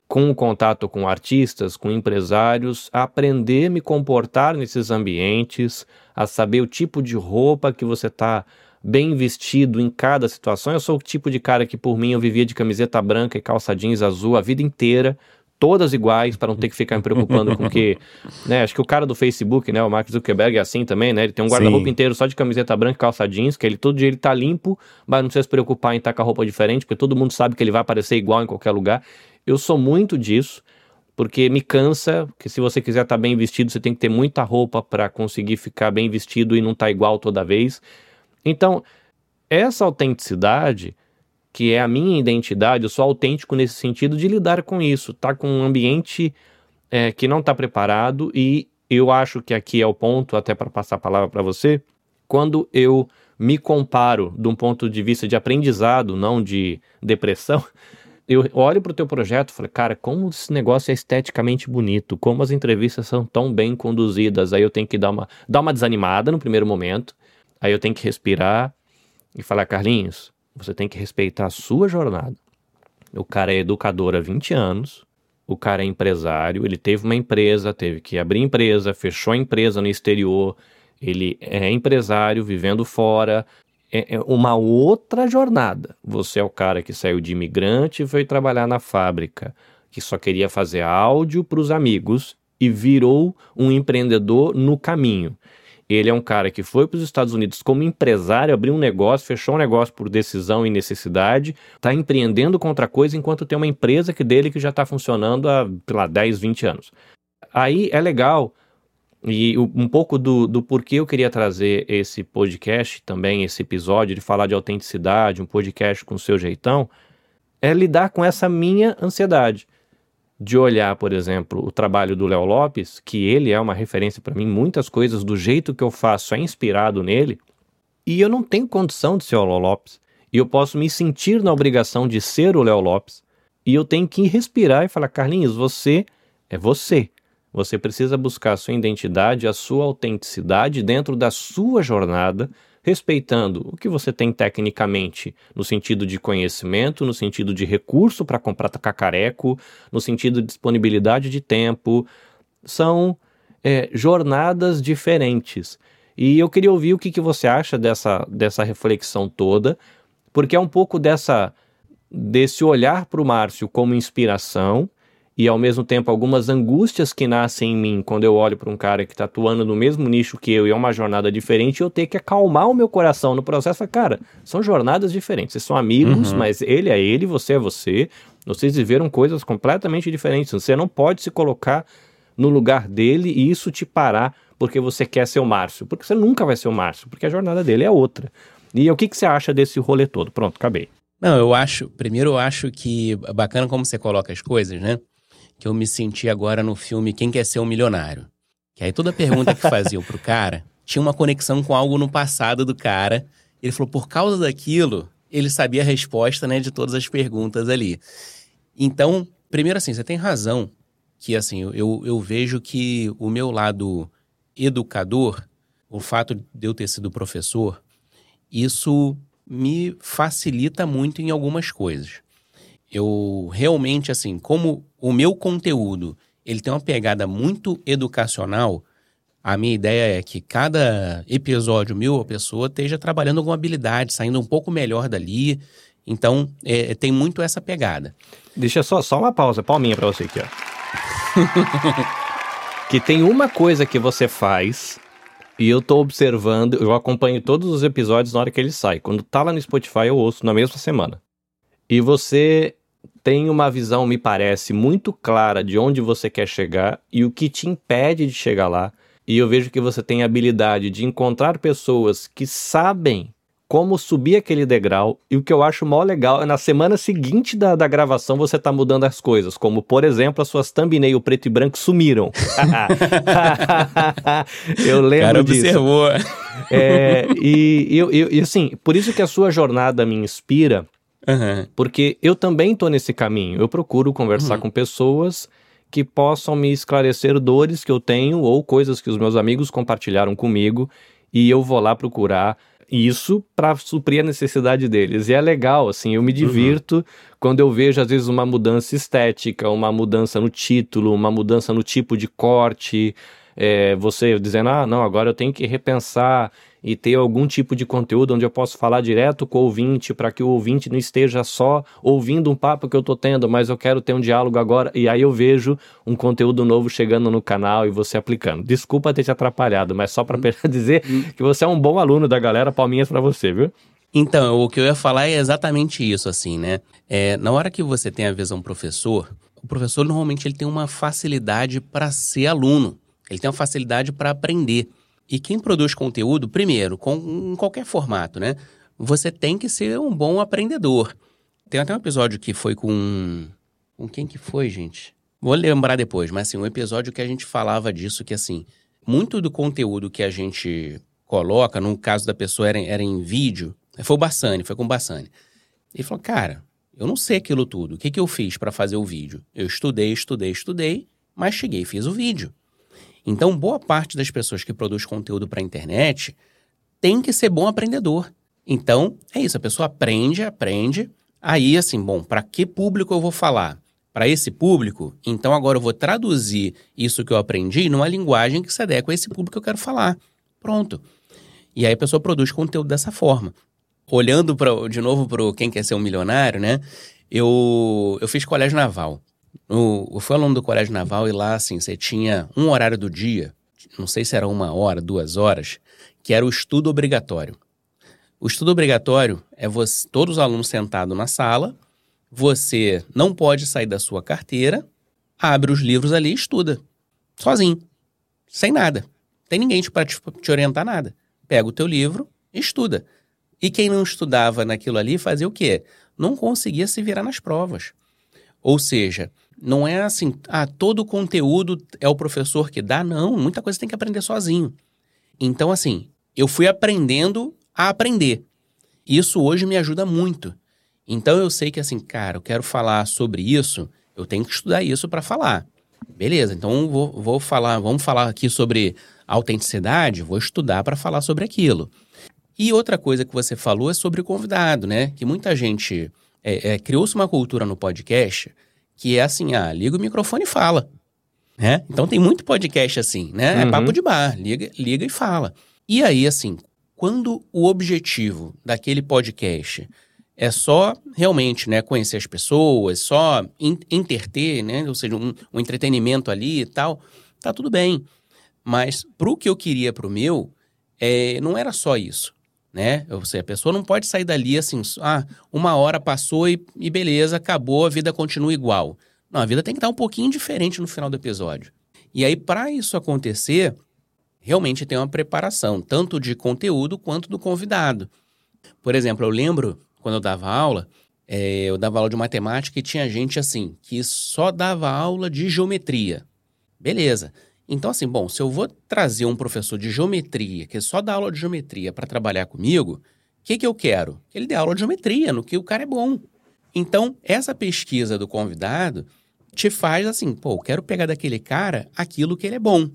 com o contato com artistas, com empresários, a aprender a me comportar nesses ambientes, a saber o tipo de roupa que você tá bem vestido em cada situação. Eu sou o tipo de cara que por mim eu vivia de camiseta branca e calça jeans azul a vida inteira todas iguais para não ter que ficar me preocupando com que, *laughs* né, acho que o cara do Facebook, né, o Mark Zuckerberg é assim também, né, ele tem um guarda-roupa inteiro só de camiseta branca e calça jeans, que ele todo dia ele tá limpo, mas não precisa se preocupar em estar com a roupa diferente, porque todo mundo sabe que ele vai aparecer igual em qualquer lugar. Eu sou muito disso, porque me cansa, que se você quiser estar tá bem vestido, você tem que ter muita roupa para conseguir ficar bem vestido e não estar tá igual toda vez. Então, essa autenticidade que é a minha identidade, eu sou autêntico nesse sentido de lidar com isso, tá com um ambiente é, que não está preparado e eu acho que aqui é o ponto, até para passar a palavra para você, quando eu me comparo de um ponto de vista de aprendizado, não de depressão, *laughs* eu olho para o teu projeto e falei, cara, como esse negócio é esteticamente bonito, como as entrevistas são tão bem conduzidas. Aí eu tenho que dar uma, dar uma desanimada no primeiro momento, aí eu tenho que respirar e falar, Carlinhos, você tem que respeitar a sua jornada. O cara é educador há 20 anos, o cara é empresário, ele teve uma empresa, teve que abrir empresa, fechou a empresa no exterior, ele é empresário vivendo fora, é, é uma outra jornada. Você é o cara que saiu de imigrante e foi trabalhar na fábrica, que só queria fazer áudio para os amigos e virou um empreendedor no caminho. Ele é um cara que foi para os Estados Unidos como empresário, abriu um negócio, fechou um negócio por decisão e necessidade, está empreendendo contra coisa enquanto tem uma empresa que dele que já está funcionando há, sei lá, 10, 20 anos. Aí é legal e um pouco do, do porquê eu queria trazer esse podcast também, esse episódio de falar de autenticidade, um podcast com o seu jeitão, é lidar com essa minha ansiedade. De olhar, por exemplo, o trabalho do Léo Lopes, que ele é uma referência para mim, muitas coisas do jeito que eu faço é inspirado nele, e eu não tenho condição de ser o Léo Lopes. E eu posso me sentir na obrigação de ser o Léo Lopes, e eu tenho que respirar e falar: Carlinhos, você é você. Você precisa buscar a sua identidade, a sua autenticidade dentro da sua jornada, respeitando o que você tem tecnicamente, no sentido de conhecimento, no sentido de recurso para comprar cacareco, no sentido de disponibilidade de tempo. São é, jornadas diferentes. E eu queria ouvir o que, que você acha dessa, dessa reflexão toda, porque é um pouco dessa desse olhar para o Márcio como inspiração e ao mesmo tempo algumas angústias que nascem em mim quando eu olho para um cara que está atuando no mesmo nicho que eu e é uma jornada diferente, eu tenho que acalmar o meu coração no processo. Cara, são jornadas diferentes, vocês são amigos, uhum. mas ele é ele, você é você. Vocês viveram coisas completamente diferentes. Você não pode se colocar no lugar dele e isso te parar porque você quer ser o Márcio, porque você nunca vai ser o Márcio, porque a jornada dele é outra. E o que, que você acha desse rolê todo? Pronto, acabei. Não, eu acho. Primeiro, eu acho que bacana como você coloca as coisas, né? Que eu me senti agora no filme Quem Quer Ser um Milionário. Que aí toda pergunta que faziam pro cara tinha uma conexão com algo no passado do cara. Ele falou, por causa daquilo, ele sabia a resposta, né, de todas as perguntas ali. Então, primeiro assim, você tem razão que, assim, eu, eu vejo que o meu lado educador, o fato de eu ter sido professor, isso me facilita muito em algumas coisas. Eu realmente, assim, como o meu conteúdo ele tem uma pegada muito educacional, a minha ideia é que cada episódio meu, a pessoa esteja trabalhando alguma habilidade, saindo um pouco melhor dali. Então, é, tem muito essa pegada. Deixa só, só uma pausa, palminha para você aqui, ó. *laughs* que tem uma coisa que você faz e eu tô observando, eu acompanho todos os episódios na hora que ele sai. Quando tá lá no Spotify, eu ouço na mesma semana. E você tem uma visão, me parece, muito clara de onde você quer chegar e o que te impede de chegar lá. E eu vejo que você tem a habilidade de encontrar pessoas que sabem como subir aquele degrau. E o que eu acho mó legal é na semana seguinte da, da gravação você tá mudando as coisas. Como, por exemplo, as suas thumbnail preto e branco sumiram. *laughs* eu lembro Cara, disso. observou. É, e, e, e assim, por isso que a sua jornada me inspira Uhum. Porque eu também estou nesse caminho. Eu procuro conversar uhum. com pessoas que possam me esclarecer dores que eu tenho ou coisas que os meus amigos compartilharam comigo e eu vou lá procurar isso para suprir a necessidade deles. E é legal, assim, eu me uhum. divirto uhum. quando eu vejo, às vezes, uma mudança estética, uma mudança no título, uma mudança no tipo de corte. É, você dizendo, ah, não, agora eu tenho que repensar e ter algum tipo de conteúdo onde eu posso falar direto com o ouvinte, para que o ouvinte não esteja só ouvindo um papo que eu estou tendo, mas eu quero ter um diálogo agora. E aí eu vejo um conteúdo novo chegando no canal e você aplicando. Desculpa ter te atrapalhado, mas só para hum. *laughs* dizer hum. que você é um bom aluno da galera, palminhas para você, viu? Então, o que eu ia falar é exatamente isso, assim, né? É, na hora que você tem a visão professor, o professor normalmente ele tem uma facilidade para ser aluno. Ele tem uma facilidade para aprender. E quem produz conteúdo, primeiro, com, em qualquer formato, né? Você tem que ser um bom aprendedor. Tem até um episódio que foi com. Com quem que foi, gente? Vou lembrar depois, mas assim, um episódio que a gente falava disso, que assim, muito do conteúdo que a gente coloca, no caso da pessoa era, era em vídeo, foi o Bassani, foi com o Bassani. Ele falou, cara, Eu não sei aquilo tudo. O que, que eu fiz para fazer o vídeo? Eu estudei, estudei, estudei, mas cheguei e fiz o vídeo. Então, boa parte das pessoas que produz conteúdo para a internet tem que ser bom aprendedor. Então, é isso, a pessoa aprende, aprende. Aí, assim, bom, para que público eu vou falar? Para esse público, então agora eu vou traduzir isso que eu aprendi numa linguagem que se adequa a esse público que eu quero falar. Pronto. E aí a pessoa produz conteúdo dessa forma. Olhando pra, de novo para quem quer ser um milionário, né? Eu, eu fiz colégio naval. No, eu fui aluno do colégio naval e lá, assim, você tinha um horário do dia, não sei se era uma hora, duas horas, que era o estudo obrigatório. O estudo obrigatório é você, todos os alunos sentados na sala, você não pode sair da sua carteira, abre os livros ali e estuda. Sozinho. Sem nada. Tem ninguém para te, te orientar nada. Pega o teu livro e estuda. E quem não estudava naquilo ali fazia o quê? Não conseguia se virar nas provas. Ou seja, não é assim, ah, todo o conteúdo é o professor que dá, não, muita coisa tem que aprender sozinho. Então, assim, eu fui aprendendo a aprender. Isso hoje me ajuda muito. Então eu sei que assim, cara, eu quero falar sobre isso, eu tenho que estudar isso para falar. Beleza, então vou, vou falar, vamos falar aqui sobre autenticidade, vou estudar para falar sobre aquilo. E outra coisa que você falou é sobre o convidado, né? Que muita gente é, é, criou-se uma cultura no podcast que é assim, ah, liga o microfone e fala. Né? Então tem muito podcast assim, né? É uhum. É papo de bar, liga, liga e fala. E aí, assim, quando o objetivo daquele podcast é só realmente né, conhecer as pessoas, só interter, né? Ou seja, um, um entretenimento ali e tal, tá tudo bem. Mas pro que eu queria pro meu, é, não era só isso né? Ou seja, a pessoa não pode sair dali assim, ah, uma hora passou e, e beleza, acabou, a vida continua igual. Não, a vida tem que estar um pouquinho diferente no final do episódio. E aí, para isso acontecer, realmente tem uma preparação, tanto de conteúdo quanto do convidado. Por exemplo, eu lembro quando eu dava aula, é, eu dava aula de matemática e tinha gente assim, que só dava aula de geometria. Beleza. Então, assim, bom, se eu vou trazer um professor de geometria, que só dá aula de geometria para trabalhar comigo, o que, que eu quero? Que ele dê aula de geometria, no que o cara é bom. Então, essa pesquisa do convidado te faz assim, pô, eu quero pegar daquele cara aquilo que ele é bom.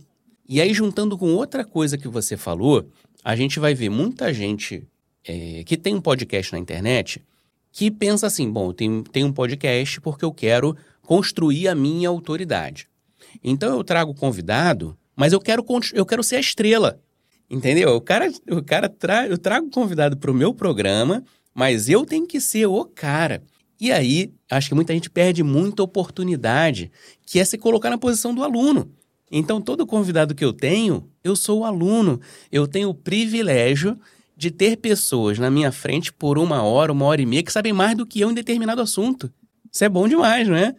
E aí, juntando com outra coisa que você falou, a gente vai ver muita gente é, que tem um podcast na internet que pensa assim: bom, eu tenho, tenho um podcast porque eu quero construir a minha autoridade. Então eu trago convidado, mas eu quero, eu quero ser a estrela. Entendeu? O cara, o cara tra, eu trago convidado para o meu programa, mas eu tenho que ser o cara. E aí, acho que muita gente perde muita oportunidade, que é se colocar na posição do aluno. Então, todo convidado que eu tenho, eu sou o aluno. Eu tenho o privilégio de ter pessoas na minha frente por uma hora, uma hora e meia, que sabem mais do que eu em determinado assunto. Isso é bom demais, não é?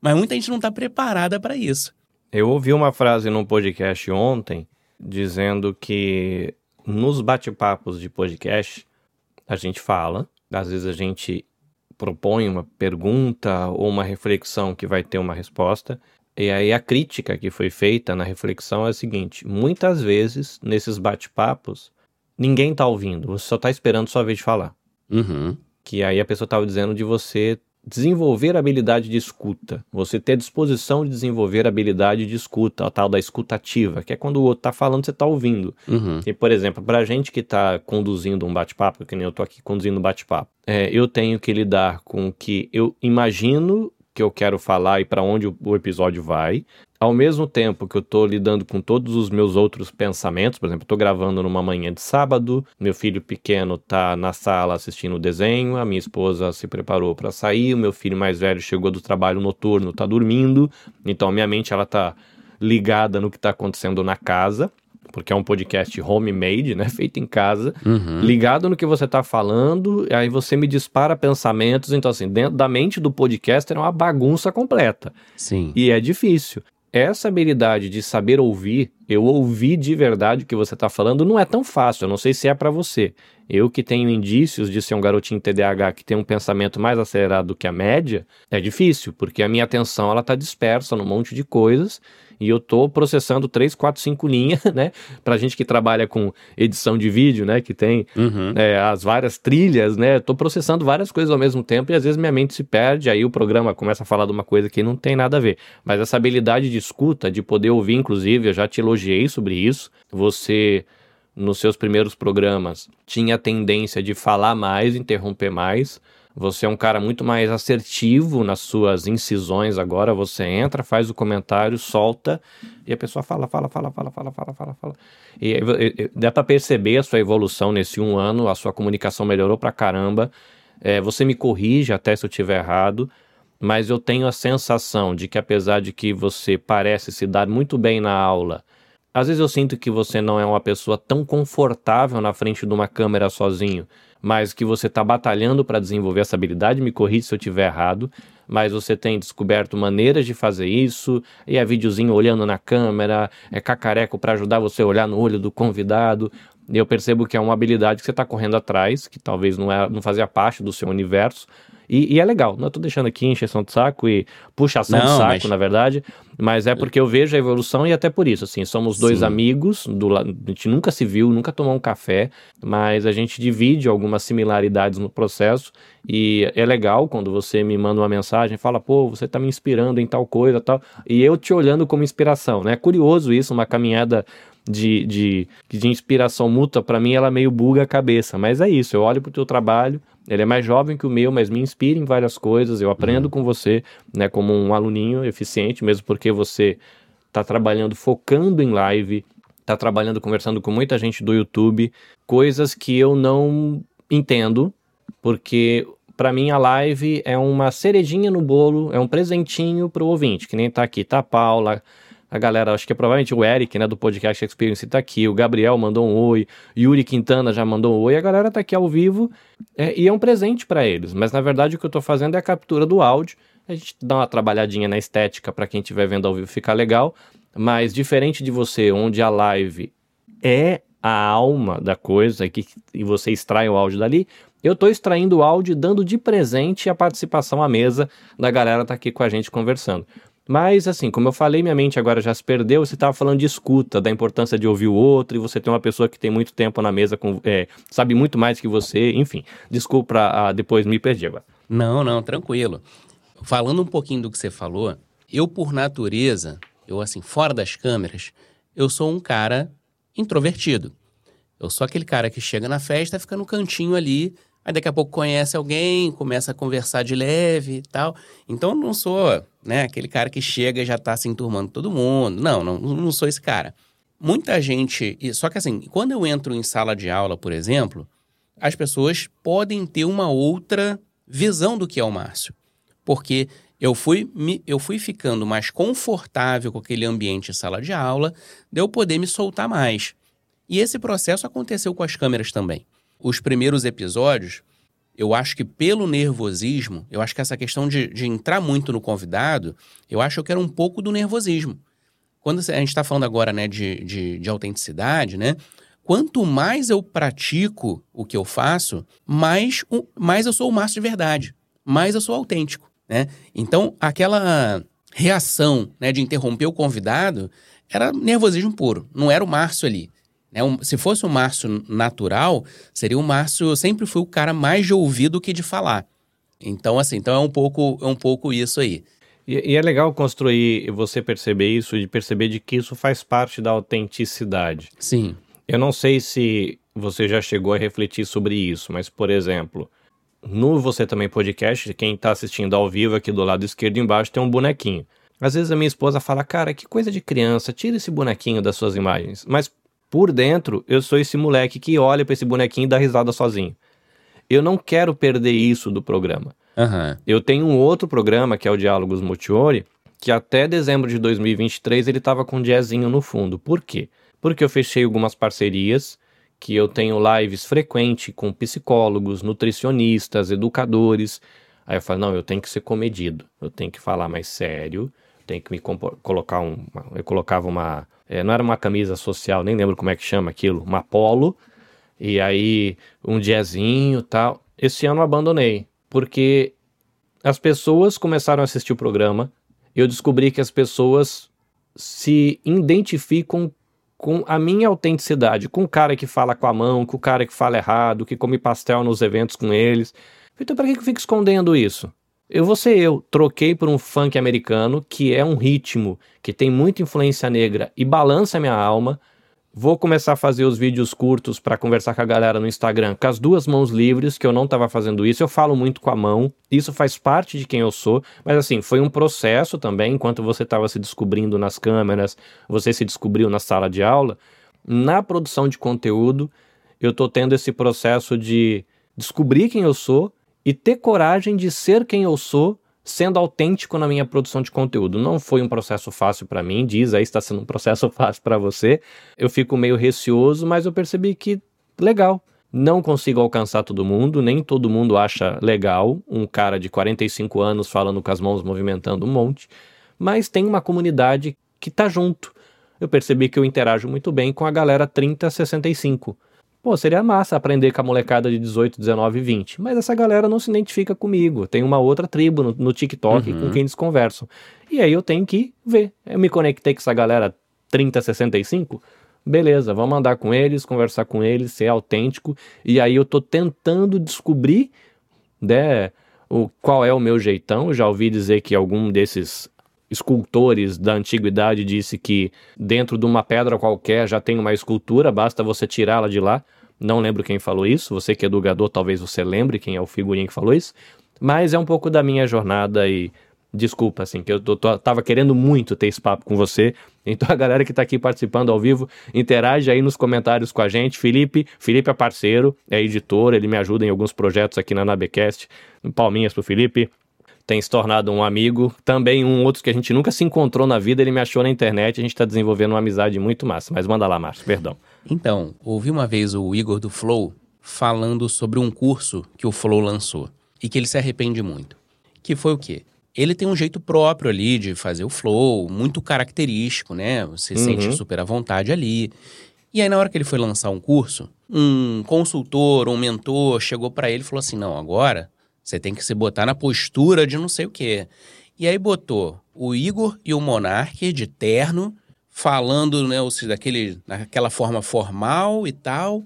Mas muita gente não está preparada para isso. Eu ouvi uma frase num podcast ontem dizendo que nos bate-papos de podcast a gente fala, às vezes a gente propõe uma pergunta ou uma reflexão que vai ter uma resposta. E aí a crítica que foi feita na reflexão é a seguinte: muitas vezes nesses bate-papos ninguém está ouvindo, você só está esperando sua vez de falar. Uhum. Que aí a pessoa estava dizendo de você desenvolver habilidade de escuta, você ter disposição de desenvolver habilidade de escuta, a tal da escutativa, que é quando o outro está falando, você está ouvindo. Uhum. E, por exemplo, para a gente que está conduzindo um bate-papo, que nem eu estou aqui conduzindo um bate-papo, é, eu tenho que lidar com o que eu imagino que eu quero falar e para onde o episódio vai, ao mesmo tempo que eu estou lidando com todos os meus outros pensamentos, por exemplo, estou gravando numa manhã de sábado, meu filho pequeno está na sala assistindo o desenho, a minha esposa se preparou para sair, o meu filho mais velho chegou do trabalho noturno, está dormindo, então a minha mente ela está ligada no que está acontecendo na casa porque é um podcast homemade, né? *laughs* Feito em casa, uhum. ligado no que você está falando, aí você me dispara pensamentos. Então, assim, dentro da mente do podcaster é uma bagunça completa. Sim. E é difícil essa habilidade de saber ouvir eu ouvi de verdade o que você está falando, não é tão fácil. Eu não sei se é para você. Eu que tenho indícios de ser um garotinho TDAH que tem um pensamento mais acelerado do que a média, é difícil, porque a minha atenção ela está dispersa num monte de coisas e eu tô processando 3, 4, 5 linhas, né? Pra gente que trabalha com edição de vídeo, né? Que tem uhum. é, as várias trilhas, né? Tô processando várias coisas ao mesmo tempo e às vezes minha mente se perde, aí o programa começa a falar de uma coisa que não tem nada a ver. Mas essa habilidade de escuta, de poder ouvir, inclusive, eu já te elogiei sobre isso. Você nos seus primeiros programas tinha a tendência de falar mais, interromper mais. Você é um cara muito mais assertivo nas suas incisões agora. Você entra, faz o comentário, solta e a pessoa fala, fala, fala, fala, fala, fala, fala, fala. E, e, e dá para perceber a sua evolução nesse um ano. A sua comunicação melhorou pra caramba. É, você me corrige até se eu tiver errado, mas eu tenho a sensação de que apesar de que você parece se dar muito bem na aula, às vezes eu sinto que você não é uma pessoa tão confortável na frente de uma câmera sozinho mas que você está batalhando para desenvolver essa habilidade, me corrija se eu estiver errado, mas você tem descoberto maneiras de fazer isso, e é videozinho olhando na câmera, é cacareco para ajudar você a olhar no olho do convidado, e eu percebo que é uma habilidade que você está correndo atrás, que talvez não, é, não fazia parte do seu universo, e, e, é legal, não estou deixando aqui encheção de saco e puxação não, de saco, mas... na verdade, mas é porque eu vejo a evolução e até por isso, assim, somos dois Sim. amigos, do, a gente nunca se viu, nunca tomou um café, mas a gente divide algumas similaridades no processo e é legal quando você me manda uma mensagem, fala, pô, você está me inspirando em tal coisa, tal, e eu te olhando como inspiração, né? É curioso isso, uma caminhada de, de, de inspiração mútua, para mim ela meio buga a cabeça, mas é isso, eu olho pro teu trabalho, ele é mais jovem que o meu, mas me inspira em várias coisas. Eu aprendo uhum. com você, né, como um aluninho eficiente, mesmo porque você está trabalhando focando em live, está trabalhando conversando com muita gente do YouTube, coisas que eu não entendo, porque para mim a live é uma cerejinha no bolo, é um presentinho para o ouvinte, que nem tá aqui, tá a Paula, a galera, acho que é provavelmente o Eric, né, do podcast Experience tá aqui, o Gabriel mandou um oi, Yuri Quintana já mandou um oi, a galera tá aqui ao vivo é, e é um presente para eles. Mas na verdade o que eu tô fazendo é a captura do áudio, a gente dá uma trabalhadinha na estética para quem estiver vendo ao vivo ficar legal, mas diferente de você, onde a live é a alma da coisa que, e você extrai o áudio dali, eu estou extraindo o áudio e dando de presente a participação à mesa da galera tá aqui com a gente conversando. Mas, assim, como eu falei, minha mente agora já se perdeu. Você estava falando de escuta, da importância de ouvir o outro, e você tem uma pessoa que tem muito tempo na mesa, com, é, sabe muito mais que você, enfim. Desculpa, ah, depois me perdi agora. Não, não, tranquilo. Falando um pouquinho do que você falou, eu, por natureza, eu, assim, fora das câmeras, eu sou um cara introvertido. Eu sou aquele cara que chega na festa, fica no cantinho ali, Aí daqui a pouco conhece alguém, começa a conversar de leve e tal. Então não sou, né, aquele cara que chega e já tá se enturmando todo mundo. Não, não, não sou esse cara. Muita gente, só que assim, quando eu entro em sala de aula, por exemplo, as pessoas podem ter uma outra visão do que é o Márcio. Porque eu fui, eu fui ficando mais confortável com aquele ambiente sala de aula, de eu poder me soltar mais. E esse processo aconteceu com as câmeras também os primeiros episódios, eu acho que pelo nervosismo, eu acho que essa questão de, de entrar muito no convidado, eu acho que era um pouco do nervosismo. Quando a gente está falando agora né, de, de, de autenticidade, né? Quanto mais eu pratico o que eu faço, mais, mais eu sou o Márcio de verdade, mais eu sou autêntico, né? Então, aquela reação né, de interromper o convidado era nervosismo puro, não era o Márcio ali. Né? Um, se fosse um Márcio natural, seria o Márcio sempre foi o cara mais de ouvir do que de falar. Então, assim, então é um pouco, é um pouco isso aí. E, e, é legal construir, você perceber isso, e perceber de que isso faz parte da autenticidade. Sim. Eu não sei se você já chegou a refletir sobre isso, mas, por exemplo, no Você Também Podcast, quem está assistindo ao vivo aqui do lado esquerdo embaixo tem um bonequinho. Às vezes a minha esposa fala, cara, que coisa de criança, tira esse bonequinho das suas imagens. Mas por dentro, eu sou esse moleque que olha para esse bonequinho e dá risada sozinho. Eu não quero perder isso do programa. Uhum. Eu tenho um outro programa, que é o Diálogos Multiori, que até dezembro de 2023 ele estava com um jazzinho no fundo. Por quê? Porque eu fechei algumas parcerias, que eu tenho lives frequentes com psicólogos, nutricionistas, educadores. Aí eu falo, não, eu tenho que ser comedido, eu tenho que falar mais sério, tem que me colocar um. Eu colocava uma. É, não era uma camisa social, nem lembro como é que chama aquilo, uma polo, e aí um diazinho tal. Esse ano eu abandonei, porque as pessoas começaram a assistir o programa, eu descobri que as pessoas se identificam com a minha autenticidade, com o cara que fala com a mão, com o cara que fala errado, que come pastel nos eventos com eles. Então, para que eu fico escondendo isso? Eu vou ser eu. Troquei por um funk americano, que é um ritmo que tem muita influência negra e balança minha alma. Vou começar a fazer os vídeos curtos para conversar com a galera no Instagram com as duas mãos livres, que eu não estava fazendo isso. Eu falo muito com a mão, isso faz parte de quem eu sou, mas assim, foi um processo também, enquanto você estava se descobrindo nas câmeras, você se descobriu na sala de aula. Na produção de conteúdo, eu estou tendo esse processo de descobrir quem eu sou e ter coragem de ser quem eu sou, sendo autêntico na minha produção de conteúdo. Não foi um processo fácil para mim, diz aí está sendo um processo *laughs* fácil para você. Eu fico meio receoso, mas eu percebi que legal. Não consigo alcançar todo mundo, nem todo mundo acha legal um cara de 45 anos falando com as mãos movimentando um monte, mas tem uma comunidade que tá junto. Eu percebi que eu interajo muito bem com a galera 30 65 Pô, seria massa aprender com a molecada de 18, 19, 20. Mas essa galera não se identifica comigo. Tem uma outra tribo no, no TikTok uhum. com quem eles conversam. E aí eu tenho que ver. Eu me conectei com essa galera 30, 65. Beleza, vamos andar com eles, conversar com eles, ser autêntico. E aí eu tô tentando descobrir, né, o, qual é o meu jeitão. já ouvi dizer que algum desses escultores da antiguidade disse que dentro de uma pedra qualquer já tem uma escultura, basta você tirá-la de lá. Não lembro quem falou isso, você que é educador, talvez você lembre quem é o figurinha que falou isso, mas é um pouco da minha jornada e desculpa, assim, que eu tô, tô, tava querendo muito ter esse papo com você. Então a galera que tá aqui participando ao vivo, interage aí nos comentários com a gente. Felipe, Felipe é parceiro, é editor, ele me ajuda em alguns projetos aqui na Nabecast. Palminhas pro Felipe tem se tornado um amigo. Também um outro que a gente nunca se encontrou na vida, ele me achou na internet. A gente está desenvolvendo uma amizade muito massa. Mas manda lá, Márcio, perdão. Então, ouvi uma vez o Igor do Flow falando sobre um curso que o Flow lançou e que ele se arrepende muito. Que foi o quê? Ele tem um jeito próprio ali de fazer o flow, muito característico, né? Você uhum. sente super à vontade ali. E aí, na hora que ele foi lançar um curso, um consultor, um mentor chegou para ele e falou assim: não, agora você tem que se botar na postura de não sei o quê. E aí botou o Igor e o Monarque de terno, falando, né, ou seja, daquele, daquela forma formal e tal.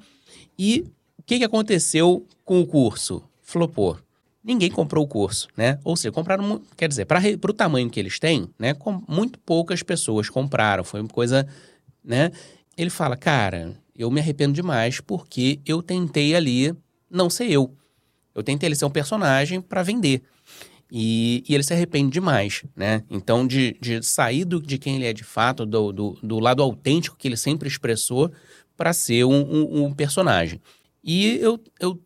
E o que, que aconteceu com o curso? Flopou. Ninguém comprou o curso, né? Ou seja, compraram, quer dizer, para o tamanho que eles têm, né? Com, muito poucas pessoas compraram. Foi uma coisa, né? Ele fala, cara, eu me arrependo demais porque eu tentei ali não ser eu. Eu tentei ele ser um personagem para vender. E, e, ele se arrepende demais, né? Então, de, de sair do, de quem ele é de fato, do, do, do lado autêntico que ele sempre expressou, para ser um, um, um, personagem. E eu, eu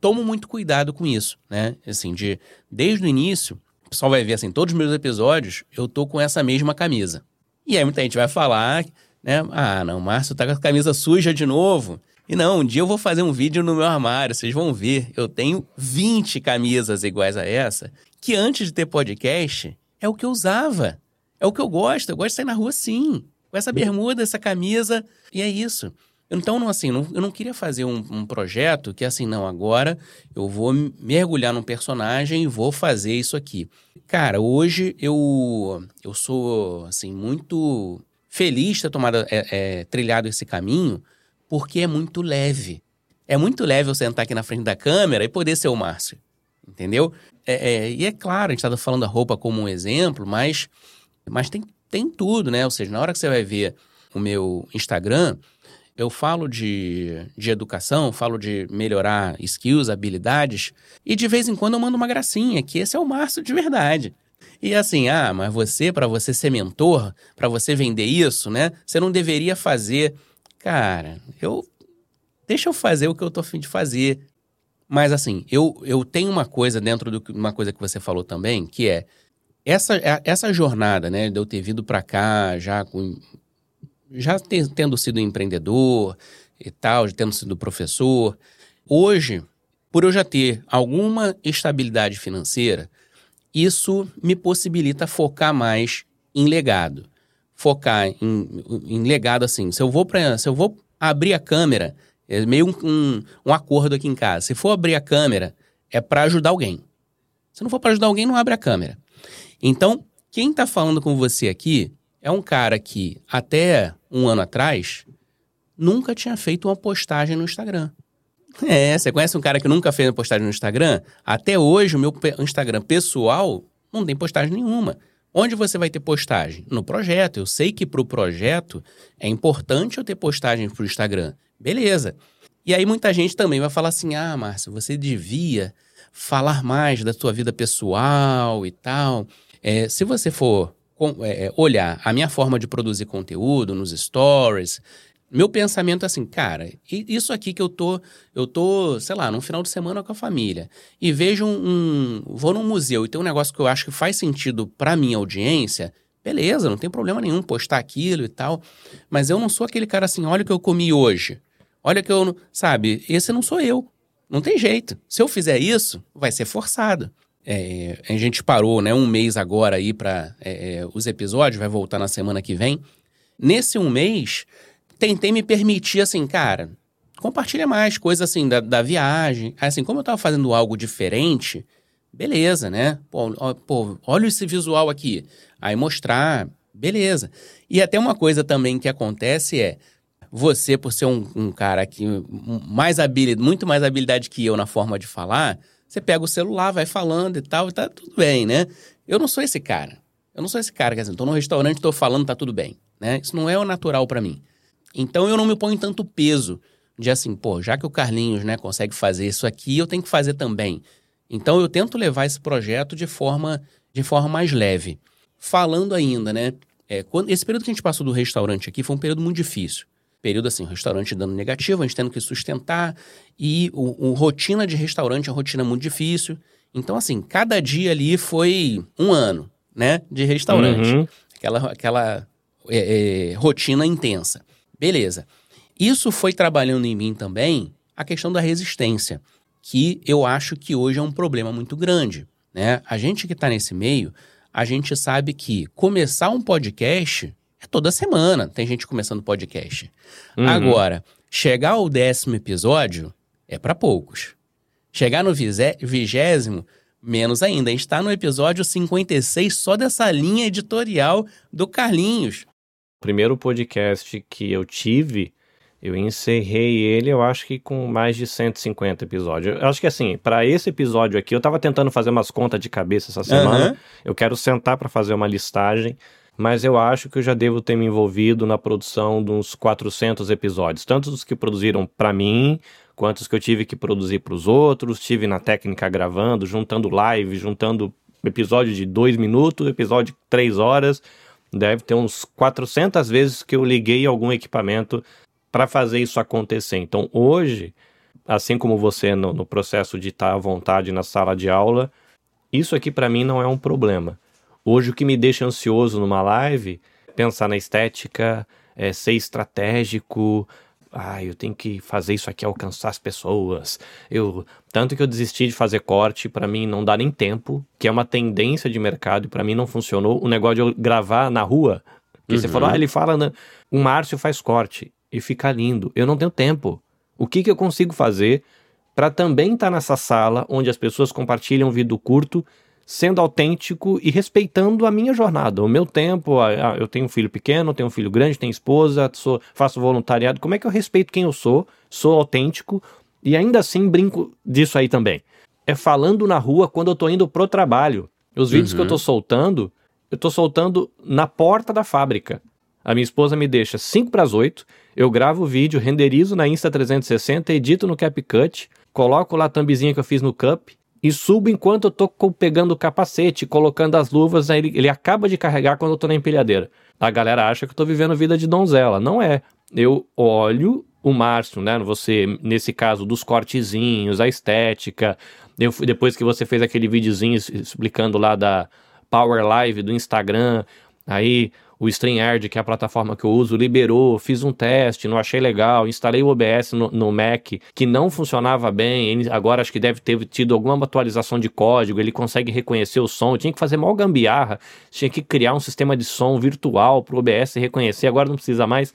tomo muito cuidado com isso, né? Assim, de desde o início, o pessoal vai ver assim, todos os meus episódios, eu tô com essa mesma camisa. E aí muita gente vai falar, né? Ah, não, o Márcio tá com a camisa suja de novo. E não, um dia eu vou fazer um vídeo no meu armário, vocês vão ver. Eu tenho 20 camisas iguais a essa, que antes de ter podcast, é o que eu usava. É o que eu gosto. Eu gosto de sair na rua sim. Com essa bermuda, essa camisa. E é isso. Então, assim, eu não queria fazer um, um, projeto que, assim, não, agora eu vou mergulhar num personagem e vou fazer isso aqui. Cara, hoje eu, eu sou, assim, muito feliz de ter tomado, é, é, trilhado esse caminho, porque é muito leve. É muito leve eu sentar aqui na frente da câmera e poder ser o Márcio. Entendeu? É, é, e é claro, a gente está falando a roupa como um exemplo, mas, mas tem, tem tudo, né? Ou seja, na hora que você vai ver o meu Instagram, eu falo de, de educação, falo de melhorar skills, habilidades, e de vez em quando eu mando uma gracinha, que esse é o Márcio de verdade. E assim, ah, mas você, para você ser mentor, para você vender isso, né? Você não deveria fazer cara, eu. Deixa eu fazer o que eu tô afim de fazer. Mas assim, eu, eu tenho uma coisa dentro de uma coisa que você falou também, que é essa, é, essa jornada, né, de eu ter vindo para cá já com. Já tendo sido empreendedor e tal, tendo sido professor. Hoje, por eu já ter alguma estabilidade financeira, isso me possibilita focar mais em legado, focar em, em legado assim, se eu vou para se eu vou abrir a câmera, é meio um, um, um acordo aqui em casa. Se for abrir a câmera, é para ajudar alguém. Se não for para ajudar alguém, não abre a câmera. Então, quem está falando com você aqui é um cara que até um ano atrás nunca tinha feito uma postagem no Instagram. É, você conhece um cara que nunca fez uma postagem no Instagram? Até hoje, o meu Instagram pessoal não tem postagem nenhuma. Onde você vai ter postagem? No projeto. Eu sei que para o projeto é importante eu ter postagem para o Instagram. Beleza. E aí muita gente também vai falar assim: ah, Márcio, você devia falar mais da sua vida pessoal e tal. É, se você for é, olhar a minha forma de produzir conteúdo nos stories, meu pensamento é assim, cara, isso aqui que eu tô, eu tô, sei lá, num final de semana com a família e vejo um, um vou num museu e tem um negócio que eu acho que faz sentido para minha audiência, beleza, não tem problema nenhum postar aquilo e tal, mas eu não sou aquele cara assim, olha o que eu comi hoje. Olha que eu, sabe, esse não sou eu. Não tem jeito. Se eu fizer isso, vai ser forçado. É, a gente parou, né, um mês agora aí para é, é, os episódios, vai voltar na semana que vem. Nesse um mês, tentei me permitir assim, cara, compartilha mais coisas assim da, da viagem. Assim, como eu tava fazendo algo diferente, beleza, né? Pô, ó, pô, olha esse visual aqui. Aí mostrar, beleza. E até uma coisa também que acontece é, você, por ser um, um cara que mais habilidade, muito mais habilidade que eu na forma de falar, você pega o celular, vai falando e tal, e tá tudo bem, né? Eu não sou esse cara. Eu não sou esse cara, quer dizer, tô no restaurante, tô falando, tá tudo bem, né? Isso não é o natural para mim. Então eu não me ponho tanto peso de assim, pô, já que o Carlinhos, né, consegue fazer isso aqui, eu tenho que fazer também. Então eu tento levar esse projeto de forma de forma mais leve. Falando ainda, né, é, quando, esse período que a gente passou do restaurante aqui foi um período muito difícil. Período assim, restaurante dando negativo, a gente tendo que sustentar, e o, o rotina de restaurante é uma rotina muito difícil. Então, assim, cada dia ali foi um ano, né, de restaurante. Uhum. Aquela, aquela é, é, rotina intensa. Beleza. Isso foi trabalhando em mim também a questão da resistência, que eu acho que hoje é um problema muito grande. Né? A gente que está nesse meio, a gente sabe que começar um podcast é toda semana. Tem gente começando podcast. Uhum. Agora, chegar ao décimo episódio é para poucos. Chegar no vigésimo, menos ainda. A gente está no episódio 56 só dessa linha editorial do Carlinhos primeiro podcast que eu tive, eu encerrei ele, eu acho que com mais de 150 episódios. Eu acho que assim, para esse episódio aqui, eu tava tentando fazer umas contas de cabeça essa semana. Uhum. Eu quero sentar para fazer uma listagem, mas eu acho que eu já devo ter me envolvido na produção de uns 400 episódios, tanto os que produziram para mim, quanto os que eu tive que produzir para os outros, tive na técnica gravando, juntando live, juntando episódio de dois minutos, episódio de três horas deve ter uns 400 vezes que eu liguei algum equipamento para fazer isso acontecer. Então, hoje, assim como você no, no processo de estar à vontade na sala de aula, isso aqui para mim não é um problema. Hoje, o que me deixa ansioso numa live pensar na estética, é ser estratégico, ah, eu tenho que fazer isso aqui alcançar as pessoas. Eu tanto que eu desisti de fazer corte, para mim não dá nem tempo, que é uma tendência de mercado e para mim não funcionou. O negócio de eu gravar na rua, que uhum. você falou, ah, ele fala, né? o Márcio faz corte e fica lindo. Eu não tenho tempo. O que que eu consigo fazer para também estar tá nessa sala onde as pessoas compartilham vídeo curto sendo autêntico e respeitando a minha jornada, o meu tempo. A, a, eu tenho um filho pequeno, tenho um filho grande, tenho esposa, sou, faço voluntariado. Como é que eu respeito quem eu sou? Sou autêntico e ainda assim brinco disso aí também. É falando na rua quando eu tô indo pro trabalho. Os vídeos uhum. que eu tô uhum. soltando, eu tô soltando na porta da fábrica. A minha esposa me deixa 5 para as 8, eu gravo o vídeo, renderizo na Insta360, edito no CapCut, coloco lá a thumbzinha que eu fiz no Cup, e subo enquanto eu tô pegando o capacete, colocando as luvas, ele, ele acaba de carregar quando eu tô na empilhadeira. A galera acha que eu tô vivendo vida de donzela. Não é. Eu olho o Márcio, né? Você, nesse caso, dos cortezinhos, a estética. Eu, depois que você fez aquele videozinho explicando lá da Power Live do Instagram, Aí o StreamYard, que é a plataforma que eu uso, liberou, fiz um teste, não achei legal, instalei o OBS no, no Mac, que não funcionava bem, agora acho que deve ter tido alguma atualização de código, ele consegue reconhecer o som, eu tinha que fazer mal gambiarra, tinha que criar um sistema de som virtual para o OBS reconhecer, agora não precisa mais.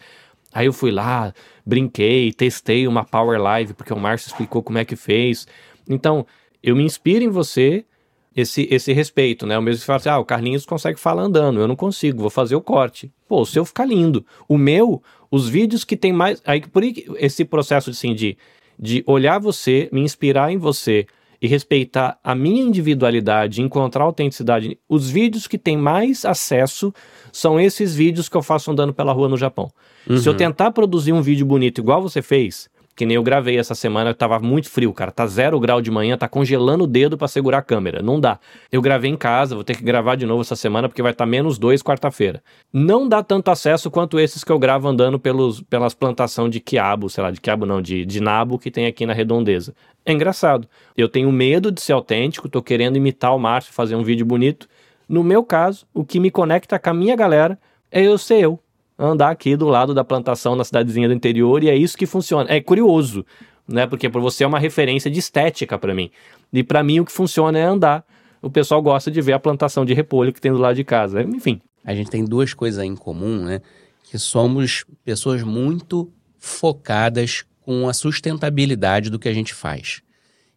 Aí eu fui lá, brinquei, testei uma Power Live, porque o Márcio explicou como é que fez. Então, eu me inspiro em você esse, esse respeito, né? O mesmo que fala assim, ah, o Carlinhos consegue falar andando, eu não consigo, vou fazer o corte. Pô, o seu fica lindo. O meu, os vídeos que tem mais... Aí, por esse processo assim, de, de olhar você, me inspirar em você e respeitar a minha individualidade, encontrar autenticidade, os vídeos que tem mais acesso são esses vídeos que eu faço andando pela rua no Japão. Uhum. Se eu uhum. tentar produzir um vídeo bonito igual você fez, que nem eu gravei essa semana, tava muito frio, cara. Tá zero grau de manhã, tá congelando o dedo para segurar a câmera. Não dá. Eu gravei em casa, vou ter que gravar de novo essa semana porque vai estar tá menos dois quarta-feira. Não dá tanto acesso quanto esses que eu gravo andando pelos, pelas plantação de quiabo, sei lá, de quiabo não, de, de nabo que tem aqui na redondeza. É engraçado. Eu tenho medo de ser autêntico, tô querendo imitar o Márcio, fazer um vídeo bonito. No meu caso, o que me conecta com a minha galera é eu ser eu andar aqui do lado da plantação na cidadezinha do interior e é isso que funciona. É curioso, né? Porque por você é uma referência de estética para mim. E para mim o que funciona é andar. O pessoal gosta de ver a plantação de repolho que tem do lado de casa. Enfim. A gente tem duas coisas em comum, né? Que somos pessoas muito focadas com a sustentabilidade do que a gente faz.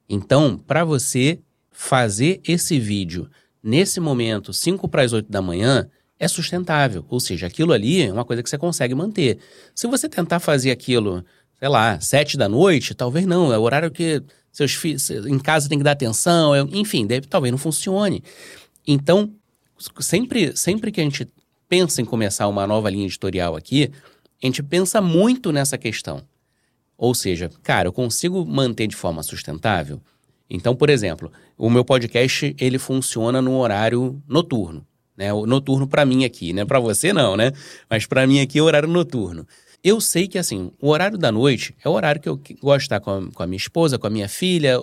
Então, para você fazer esse vídeo nesse momento, 5 para as 8 da manhã, é sustentável. Ou seja, aquilo ali é uma coisa que você consegue manter. Se você tentar fazer aquilo, sei lá, sete da noite, talvez não. É o horário que seus filhos em casa tem que dar atenção, é, enfim, deve, talvez não funcione. Então, sempre, sempre que a gente pensa em começar uma nova linha editorial aqui, a gente pensa muito nessa questão. Ou seja, cara, eu consigo manter de forma sustentável? Então, por exemplo, o meu podcast ele funciona no horário noturno né? O noturno para mim aqui, né? Para você não, né? Mas para mim aqui é horário noturno. Eu sei que assim, o horário da noite é o horário que eu gosto de estar com a, com a minha esposa, com a minha filha,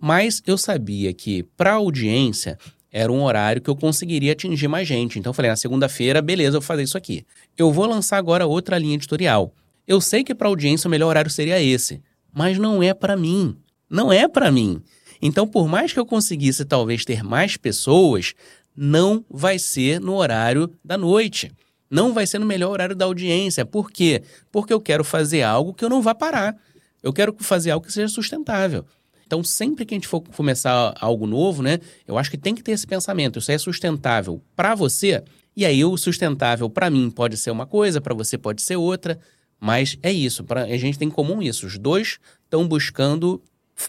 mas eu sabia que para audiência era um horário que eu conseguiria atingir mais gente. Então eu falei, na segunda-feira, beleza, eu vou fazer isso aqui. Eu vou lançar agora outra linha editorial. Eu sei que para audiência o melhor horário seria esse, mas não é para mim. Não é para mim. Então, por mais que eu conseguisse talvez ter mais pessoas, não vai ser no horário da noite. Não vai ser no melhor horário da audiência. Por quê? Porque eu quero fazer algo que eu não vá parar. Eu quero fazer algo que seja sustentável. Então, sempre que a gente for começar algo novo, né, eu acho que tem que ter esse pensamento. Isso é sustentável para você. E aí, o sustentável para mim pode ser uma coisa, para você pode ser outra. Mas é isso. Pra, a gente tem em comum isso. Os dois estão buscando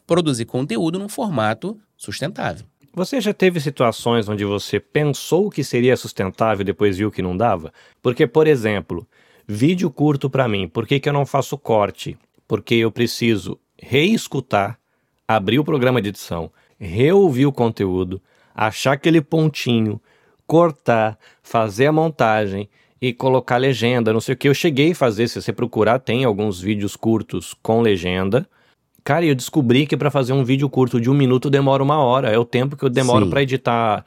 produzir conteúdo num formato sustentável. Você já teve situações onde você pensou que seria sustentável e depois viu que não dava? Porque, por exemplo, vídeo curto para mim, por que, que eu não faço corte? Porque eu preciso reescutar, abrir o programa de edição, reouvir o conteúdo, achar aquele pontinho, cortar, fazer a montagem e colocar legenda, não sei o que. Eu cheguei a fazer, se você procurar, tem alguns vídeos curtos com legenda Cara, eu descobri que para fazer um vídeo curto de um minuto demora uma hora. É o tempo que eu demoro para editar.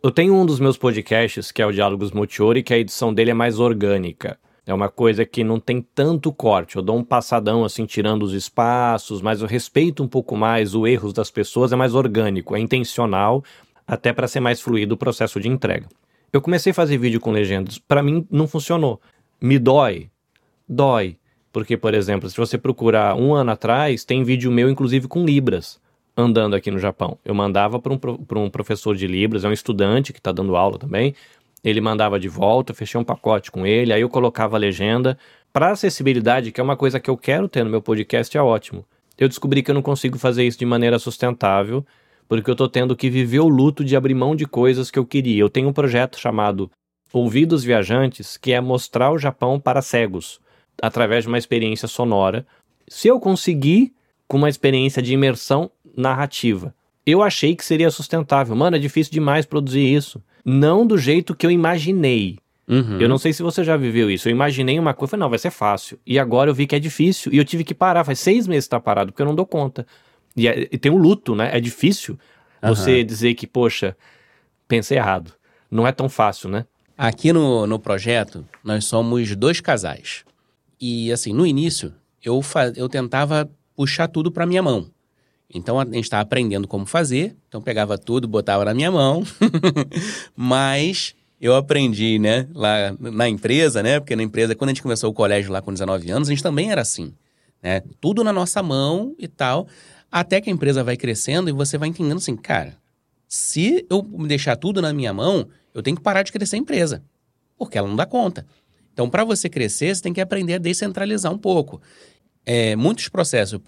Eu tenho um dos meus podcasts, que é o Diálogos Multiori, que a edição dele é mais orgânica. É uma coisa que não tem tanto corte. Eu dou um passadão assim, tirando os espaços, mas eu respeito um pouco mais os erros das pessoas, é mais orgânico, é intencional, até para ser mais fluido o processo de entrega. Eu comecei a fazer vídeo com legendas, para mim não funcionou. Me dói? Dói. Porque, por exemplo, se você procurar um ano atrás, tem vídeo meu, inclusive, com Libras, andando aqui no Japão. Eu mandava para um, um professor de Libras, é um estudante que está dando aula também. Ele mandava de volta, fechei um pacote com ele, aí eu colocava a legenda. Para acessibilidade, que é uma coisa que eu quero ter no meu podcast, é ótimo. Eu descobri que eu não consigo fazer isso de maneira sustentável, porque eu estou tendo que viver o luto de abrir mão de coisas que eu queria. Eu tenho um projeto chamado Ouvidos Viajantes, que é mostrar o Japão para cegos através de uma experiência sonora. Se eu conseguir com uma experiência de imersão narrativa, eu achei que seria sustentável. Mano, é difícil demais produzir isso. Não do jeito que eu imaginei. Uhum. Eu não sei se você já viveu isso. Eu imaginei uma coisa, falei, não, vai ser fácil. E agora eu vi que é difícil. E eu tive que parar. Faz seis meses que tá parado, porque eu não dou conta. E, é, e tem um luto, né? É difícil uhum. você dizer que, poxa, pensei errado. Não é tão fácil, né? Aqui no, no projeto, nós somos dois casais. E, assim, no início, eu, eu tentava puxar tudo para minha mão. Então, a gente estava aprendendo como fazer. Então, pegava tudo, botava na minha mão. *laughs* Mas eu aprendi, né, lá na empresa, né? Porque na empresa, quando a gente começou o colégio lá com 19 anos, a gente também era assim, né? Tudo na nossa mão e tal. Até que a empresa vai crescendo e você vai entendendo assim, cara, se eu deixar tudo na minha mão, eu tenho que parar de crescer a empresa, porque ela não dá conta. Então, para você crescer, você tem que aprender a descentralizar um pouco. É, muitos processos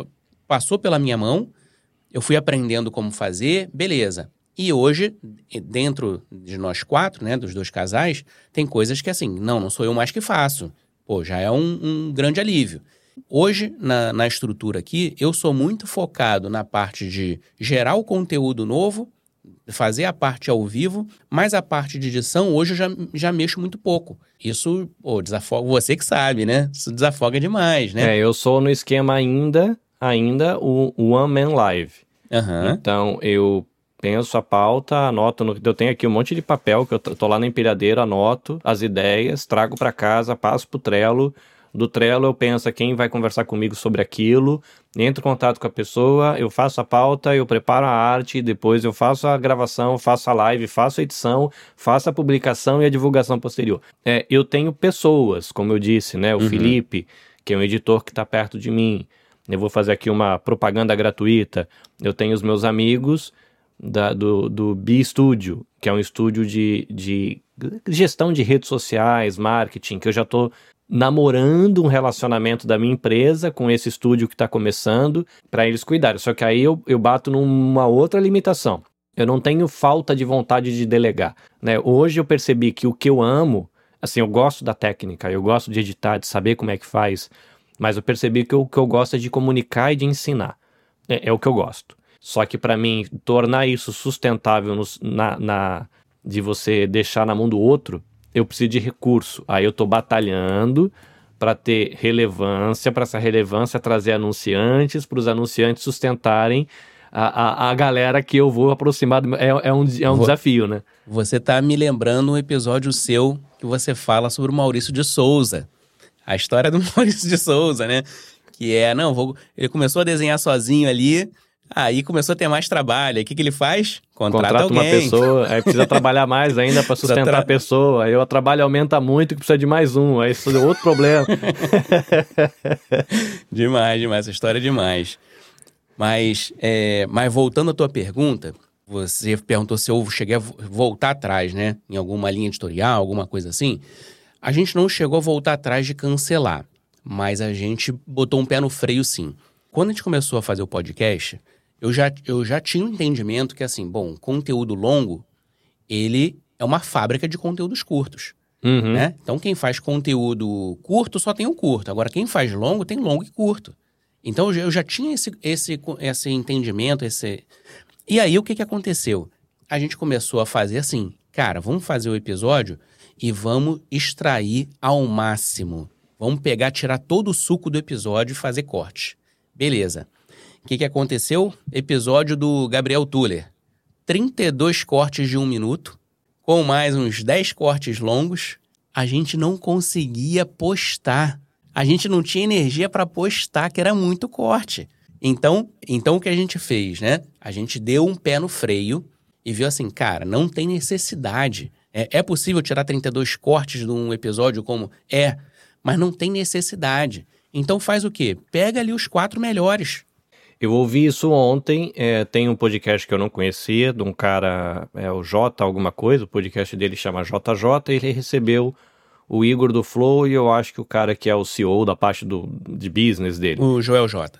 passou pela minha mão, eu fui aprendendo como fazer, beleza. E hoje, dentro de nós quatro, né, dos dois casais, tem coisas que assim, não, não sou eu mais que faço. Pô, já é um, um grande alívio. Hoje, na, na estrutura aqui, eu sou muito focado na parte de gerar o conteúdo novo fazer a parte ao vivo, mas a parte de edição hoje eu já, já mexo muito pouco. Isso, pô, desafoga, você que sabe, né? Isso desafoga demais, né? É, eu sou no esquema ainda, ainda o, One Man Live. Uhum. Então, eu penso a pauta, anoto, no, eu tenho aqui um monte de papel que eu tô lá na empilhadeira, anoto as ideias, trago para casa, passo pro Trello, do Trello eu penso quem vai conversar comigo sobre aquilo, entro em contato com a pessoa, eu faço a pauta, eu preparo a arte, depois eu faço a gravação, faço a live, faço a edição, faço a publicação e a divulgação posterior. É, eu tenho pessoas, como eu disse, né? O uhum. Felipe, que é um editor que está perto de mim. Eu vou fazer aqui uma propaganda gratuita. Eu tenho os meus amigos da, do, do B Studio, que é um estúdio de, de gestão de redes sociais, marketing, que eu já estou namorando um relacionamento da minha empresa com esse estúdio que está começando para eles cuidarem. Só que aí eu, eu bato numa outra limitação. Eu não tenho falta de vontade de delegar. Né? Hoje eu percebi que o que eu amo, assim, eu gosto da técnica, eu gosto de editar, de saber como é que faz, mas eu percebi que o que eu gosto é de comunicar e de ensinar. É, é o que eu gosto. Só que para mim, tornar isso sustentável no, na, na, de você deixar na mão do outro, eu preciso de recurso. Aí eu estou batalhando para ter relevância, para essa relevância trazer anunciantes, para os anunciantes sustentarem a, a, a, galera que eu vou aproximar. Do, é, é um, é um desafio, né? Você está me lembrando um episódio seu que você fala sobre o Maurício de Souza. A história do *laughs* Maurício de Souza, né? Que é, não, vou, ele começou a desenhar sozinho ali, Aí começou a ter mais trabalho. O que, que ele faz? Contrata, Contrata uma pessoa, aí precisa trabalhar mais ainda para *laughs* sustentar tra... a pessoa. Aí o trabalho aumenta muito e precisa de mais um. Aí isso é outro problema. *laughs* demais, demais. Essa história é demais. Mas, é, mas voltando à tua pergunta, você perguntou se eu cheguei a voltar atrás, né? Em alguma linha editorial, alguma coisa assim. A gente não chegou a voltar atrás de cancelar, mas a gente botou um pé no freio sim. Quando a gente começou a fazer o podcast, eu já, eu já tinha um entendimento que, assim, bom, conteúdo longo, ele é uma fábrica de conteúdos curtos. Uhum. Né? Então, quem faz conteúdo curto só tem o curto. Agora, quem faz longo tem longo e curto. Então, eu já tinha esse, esse, esse entendimento, esse... E aí, o que, que aconteceu? A gente começou a fazer assim, cara, vamos fazer o episódio e vamos extrair ao máximo. Vamos pegar, tirar todo o suco do episódio e fazer corte. Beleza. O que, que aconteceu? Episódio do Gabriel Tuller. 32 cortes de um minuto, com mais uns 10 cortes longos. A gente não conseguia postar. A gente não tinha energia para postar, que era muito corte. Então, então o que a gente fez, né? A gente deu um pé no freio e viu assim, cara, não tem necessidade. É, é possível tirar 32 cortes de um episódio como é, mas não tem necessidade. Então faz o quê? Pega ali os quatro melhores eu ouvi isso ontem, é, tem um podcast que eu não conhecia, de um cara, é o J alguma coisa, o podcast dele chama JJ, e ele recebeu o Igor do Flow e eu acho que o cara que é o CEO da parte do, de business dele. O Joel J.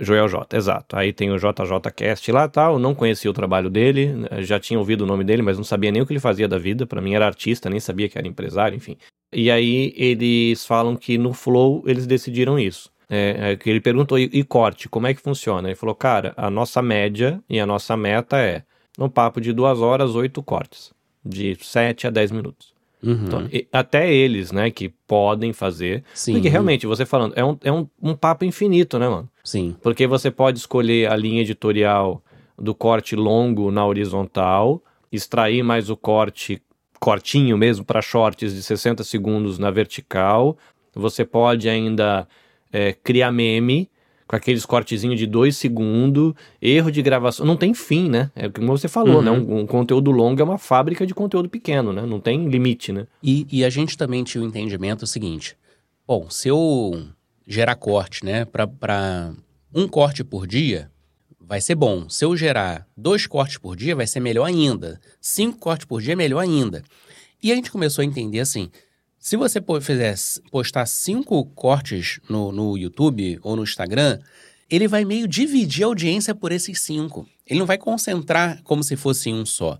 Joel J, exato. Aí tem o JJCast lá tal, não conhecia o trabalho dele, já tinha ouvido o nome dele, mas não sabia nem o que ele fazia da vida, para mim era artista, nem sabia que era empresário, enfim. E aí eles falam que no Flow eles decidiram isso. É, é, que ele perguntou, e, e, corte, como é que funciona? Ele falou, cara, a nossa média e a nossa meta é, no papo de duas horas, oito cortes, de sete a dez minutos. Uhum. Então, até eles, né, que podem fazer. Sim. Porque realmente, você falando, é, um, é um, um papo infinito, né, mano? Sim. Porque você pode escolher a linha editorial do corte longo na horizontal, extrair mais o corte cortinho mesmo para shorts de 60 segundos na vertical. Você pode ainda é, criar meme com aqueles cortezinhos de dois segundos, erro de gravação. Não tem fim, né? É como você falou, né? uhum. né? Um, um, conteúdo longo é uma fábrica de conteúdo pequeno, né? Não tem limite, né? E, e a gente também tinha o entendimento seguinte: bom, se eu gerar corte, né, para um corte por dia, vai ser bom. Se eu gerar dois cortes por dia, vai ser melhor ainda. Cinco cortes por dia, melhor ainda. E a gente começou a entender assim: se você fizer, postar cinco cortes no, no YouTube ou no Instagram, ele vai meio dividir a audiência por esses cinco. Ele não vai concentrar como se fosse um só.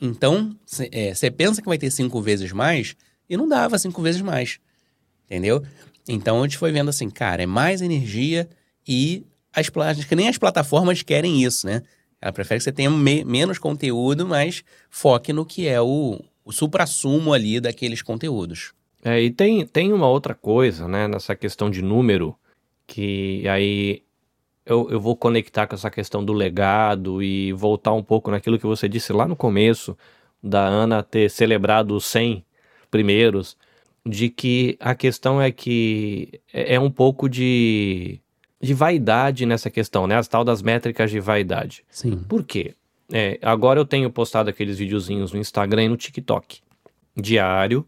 Então, você é, pensa que vai ter cinco vezes mais e não dava cinco vezes mais. Entendeu? Então a gente foi vendo assim, cara, é mais energia e as que nem as plataformas querem isso, né? Ela prefere que você tenha me menos conteúdo, mas foque no que é o, o supra-sumo ali daqueles conteúdos. É, e tem, tem uma outra coisa, né, nessa questão de número, que aí eu, eu vou conectar com essa questão do legado e voltar um pouco naquilo que você disse lá no começo, da Ana ter celebrado os 100 primeiros, de que a questão é que é, é um pouco de, de vaidade nessa questão, né? As tal das métricas de vaidade. Sim. Por quê? É, agora eu tenho postado aqueles videozinhos no Instagram e no TikTok, diário,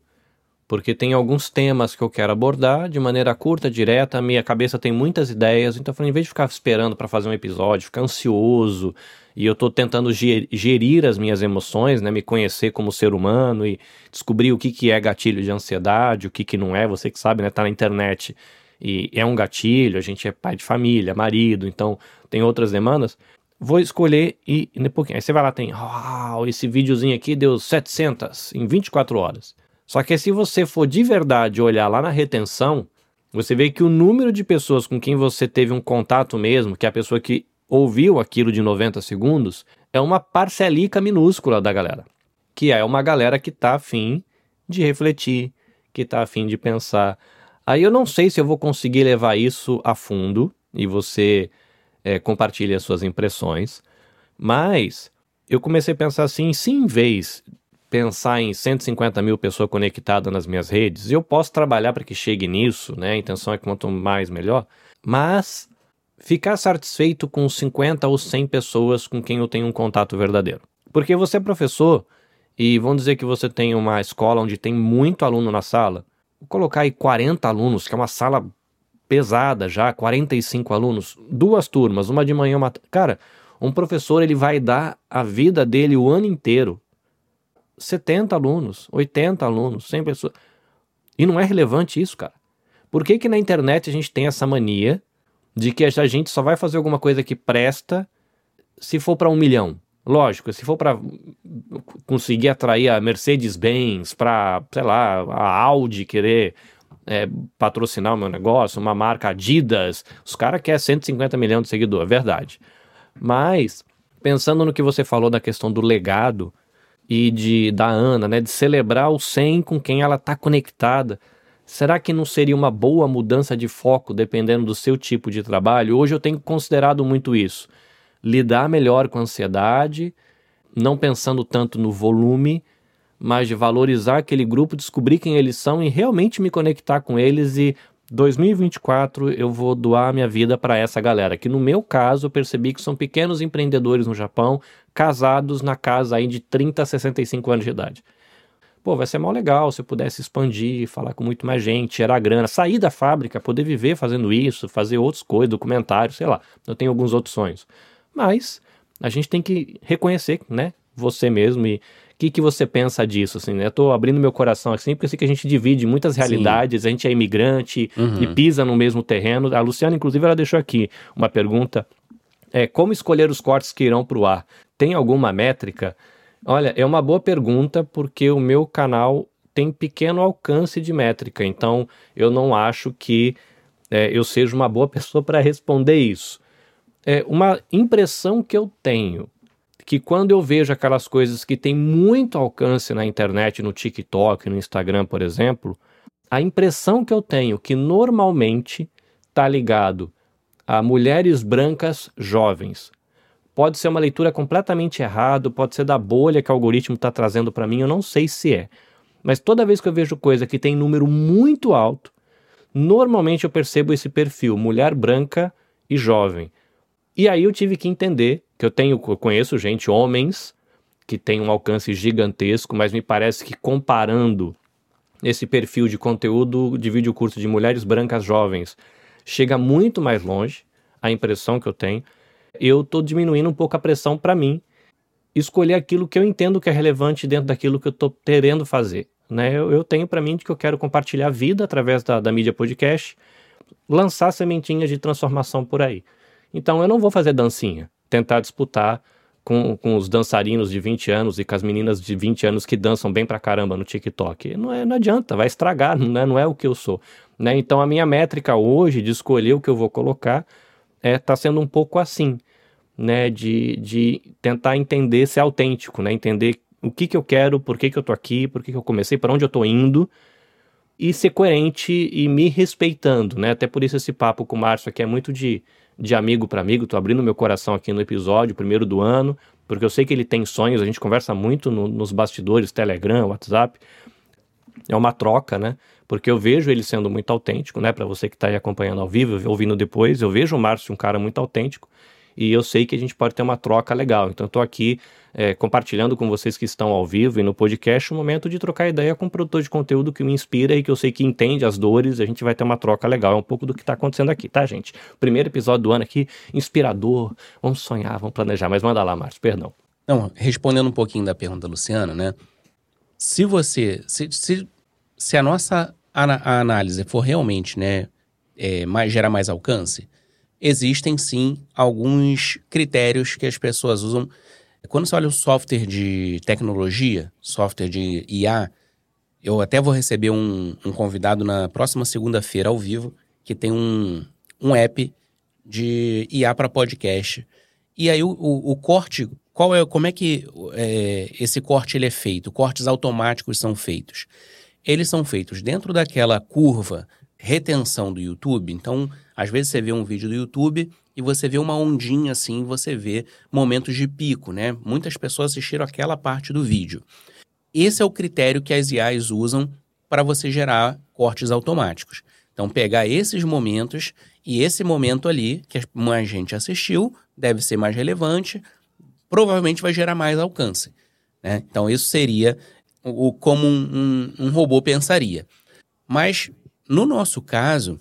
porque tem alguns temas que eu quero abordar de maneira curta, direta. Minha cabeça tem muitas ideias, então eu em vez de ficar esperando para fazer um episódio, ficar ansioso, e eu estou tentando gerir as minhas emoções, né, me conhecer como ser humano e descobrir o que, que é gatilho de ansiedade, o que, que não é, você que sabe, né, tá na internet e é um gatilho, a gente é pai de família, marido, então tem outras demandas. Vou escolher e, e pouquinho. Aí você vai lá, tem, oh, esse videozinho aqui deu 700 em 24 horas. Só que se você for de verdade olhar lá na retenção, você vê que o número de pessoas com quem você teve um contato mesmo, que é a pessoa que ouviu aquilo de 90 segundos, é uma parcelica minúscula da galera. Que é uma galera que está afim de refletir, que está afim de pensar. Aí eu não sei se eu vou conseguir levar isso a fundo e você é, compartilha as suas impressões, mas eu comecei a pensar assim: se em vez pensar em 150 mil pessoas conectadas nas minhas redes, eu posso trabalhar para que chegue nisso, né? A intenção é que quanto mais melhor, mas ficar satisfeito com 50 ou 100 pessoas com quem eu tenho um contato verdadeiro. Porque você é professor e vamos dizer que você tem uma escola onde tem muito aluno na sala, vou colocar aí 40 alunos, que é uma sala pesada já, 45 alunos, duas turmas, uma de manhã, uma... Cara, um professor ele vai dar a vida dele o ano inteiro 70 alunos, 80 alunos, 100 pessoas. E não é relevante isso, cara. Por que, que na internet a gente tem essa mania de que a gente só vai fazer alguma coisa que presta se for para um milhão? Lógico, se for para conseguir atrair a Mercedes-Benz, para, sei lá, a Audi querer é, patrocinar o meu negócio, uma marca Adidas, os caras querem 150 milhões de seguidores, é verdade. Mas, pensando no que você falou da questão do legado, e de da Ana, né, de celebrar o 100 com quem ela está conectada. Será que não seria uma boa mudança de foco dependendo do seu tipo de trabalho? Hoje eu tenho considerado muito isso. Lidar melhor com a ansiedade, não pensando tanto no volume, mas de valorizar aquele grupo, descobrir quem eles são e realmente me conectar com eles e 2024 eu vou doar minha vida para essa galera, que no meu caso eu percebi que são pequenos empreendedores no Japão, casados na casa aí de 30 a 65 anos de idade. Pô, vai ser mal legal se eu pudesse expandir, falar com muito mais gente, gerar grana, sair da fábrica, poder viver fazendo isso, fazer outras coisas, documentários, sei lá. Eu tenho alguns outros sonhos. Mas a gente tem que reconhecer, né, você mesmo e que, que você pensa disso, assim, né? Eu tô abrindo meu coração assim, porque eu sei que a gente divide muitas realidades, Sim. a gente é imigrante uhum. e pisa no mesmo terreno. A Luciana, inclusive, ela deixou aqui uma pergunta. É, como escolher os cortes que irão para o ar? Tem alguma métrica? Olha, é uma boa pergunta, porque o meu canal tem pequeno alcance de métrica, então eu não acho que é, eu seja uma boa *laughs* pessoa para responder isso. É uma impressão que eu tenho que quando eu vejo aquelas coisas que têm muito alcance na internet, no TikTok, no Instagram, por exemplo, a impressão que eu tenho que normalmente está ligado a mulheres brancas jovens, Pode ser uma leitura completamente errada, pode ser da bolha que o algoritmo está trazendo para mim, eu não sei se é. Mas toda vez que eu vejo coisa que tem número muito alto, normalmente eu percebo esse perfil, mulher branca e jovem. E aí eu tive que entender que eu tenho, eu conheço gente, homens, que tem um alcance gigantesco, mas me parece que comparando esse perfil de conteúdo de vídeo curto de mulheres brancas jovens chega muito mais longe, a impressão que eu tenho. Eu estou diminuindo um pouco a pressão para mim escolher aquilo que eu entendo que é relevante dentro daquilo que eu estou querendo fazer. Né? Eu, eu tenho para mim que eu quero compartilhar a vida através da, da mídia podcast, lançar sementinhas de transformação por aí. Então eu não vou fazer dancinha, tentar disputar com, com os dançarinos de 20 anos e com as meninas de 20 anos que dançam bem pra caramba no TikTok. Não, é, não adianta, vai estragar, não é, não é o que eu sou. Né? Então a minha métrica hoje de escolher o que eu vou colocar é tá sendo um pouco assim, né? De, de tentar entender ser autêntico, né? Entender o que, que eu quero, por que, que eu tô aqui, por que, que eu comecei, para onde eu tô indo e ser coerente e me respeitando, né? Até por isso esse papo com o Márcio aqui é muito de de amigo para amigo, tô abrindo meu coração aqui no episódio, primeiro do ano, porque eu sei que ele tem sonhos, a gente conversa muito no, nos bastidores, Telegram, WhatsApp. É uma troca, né? Porque eu vejo ele sendo muito autêntico, né? Para você que está aí acompanhando ao vivo, ouvindo depois, eu vejo o Márcio um cara muito autêntico e eu sei que a gente pode ter uma troca legal. Então, estou aqui é, compartilhando com vocês que estão ao vivo e no podcast um momento de trocar ideia com um produtor de conteúdo que me inspira e que eu sei que entende as dores. A gente vai ter uma troca legal. É um pouco do que está acontecendo aqui, tá, gente? Primeiro episódio do ano aqui, inspirador. Vamos sonhar, vamos planejar. Mas manda lá, Márcio, perdão. Não, respondendo um pouquinho da pergunta do Luciano, né? Se você. Se, se, se a nossa a análise for realmente, né, é, mais, gerar mais alcance, existem sim alguns critérios que as pessoas usam. Quando você olha o software de tecnologia, software de IA, eu até vou receber um, um convidado na próxima segunda-feira ao vivo que tem um, um app de IA para podcast. E aí o, o, o, corte, qual é, como é que é, esse corte ele é feito? Cortes automáticos são feitos. Eles são feitos dentro daquela curva retenção do YouTube. Então, às vezes você vê um vídeo do YouTube e você vê uma ondinha assim, você vê momentos de pico, né? Muitas pessoas assistiram aquela parte do vídeo. Esse é o critério que as IAs usam para você gerar cortes automáticos. Então, pegar esses momentos e esse momento ali, que mais gente assistiu, deve ser mais relevante, provavelmente vai gerar mais alcance. Né? Então, isso seria o, como um, um, um robô pensaria. Mas, no nosso caso,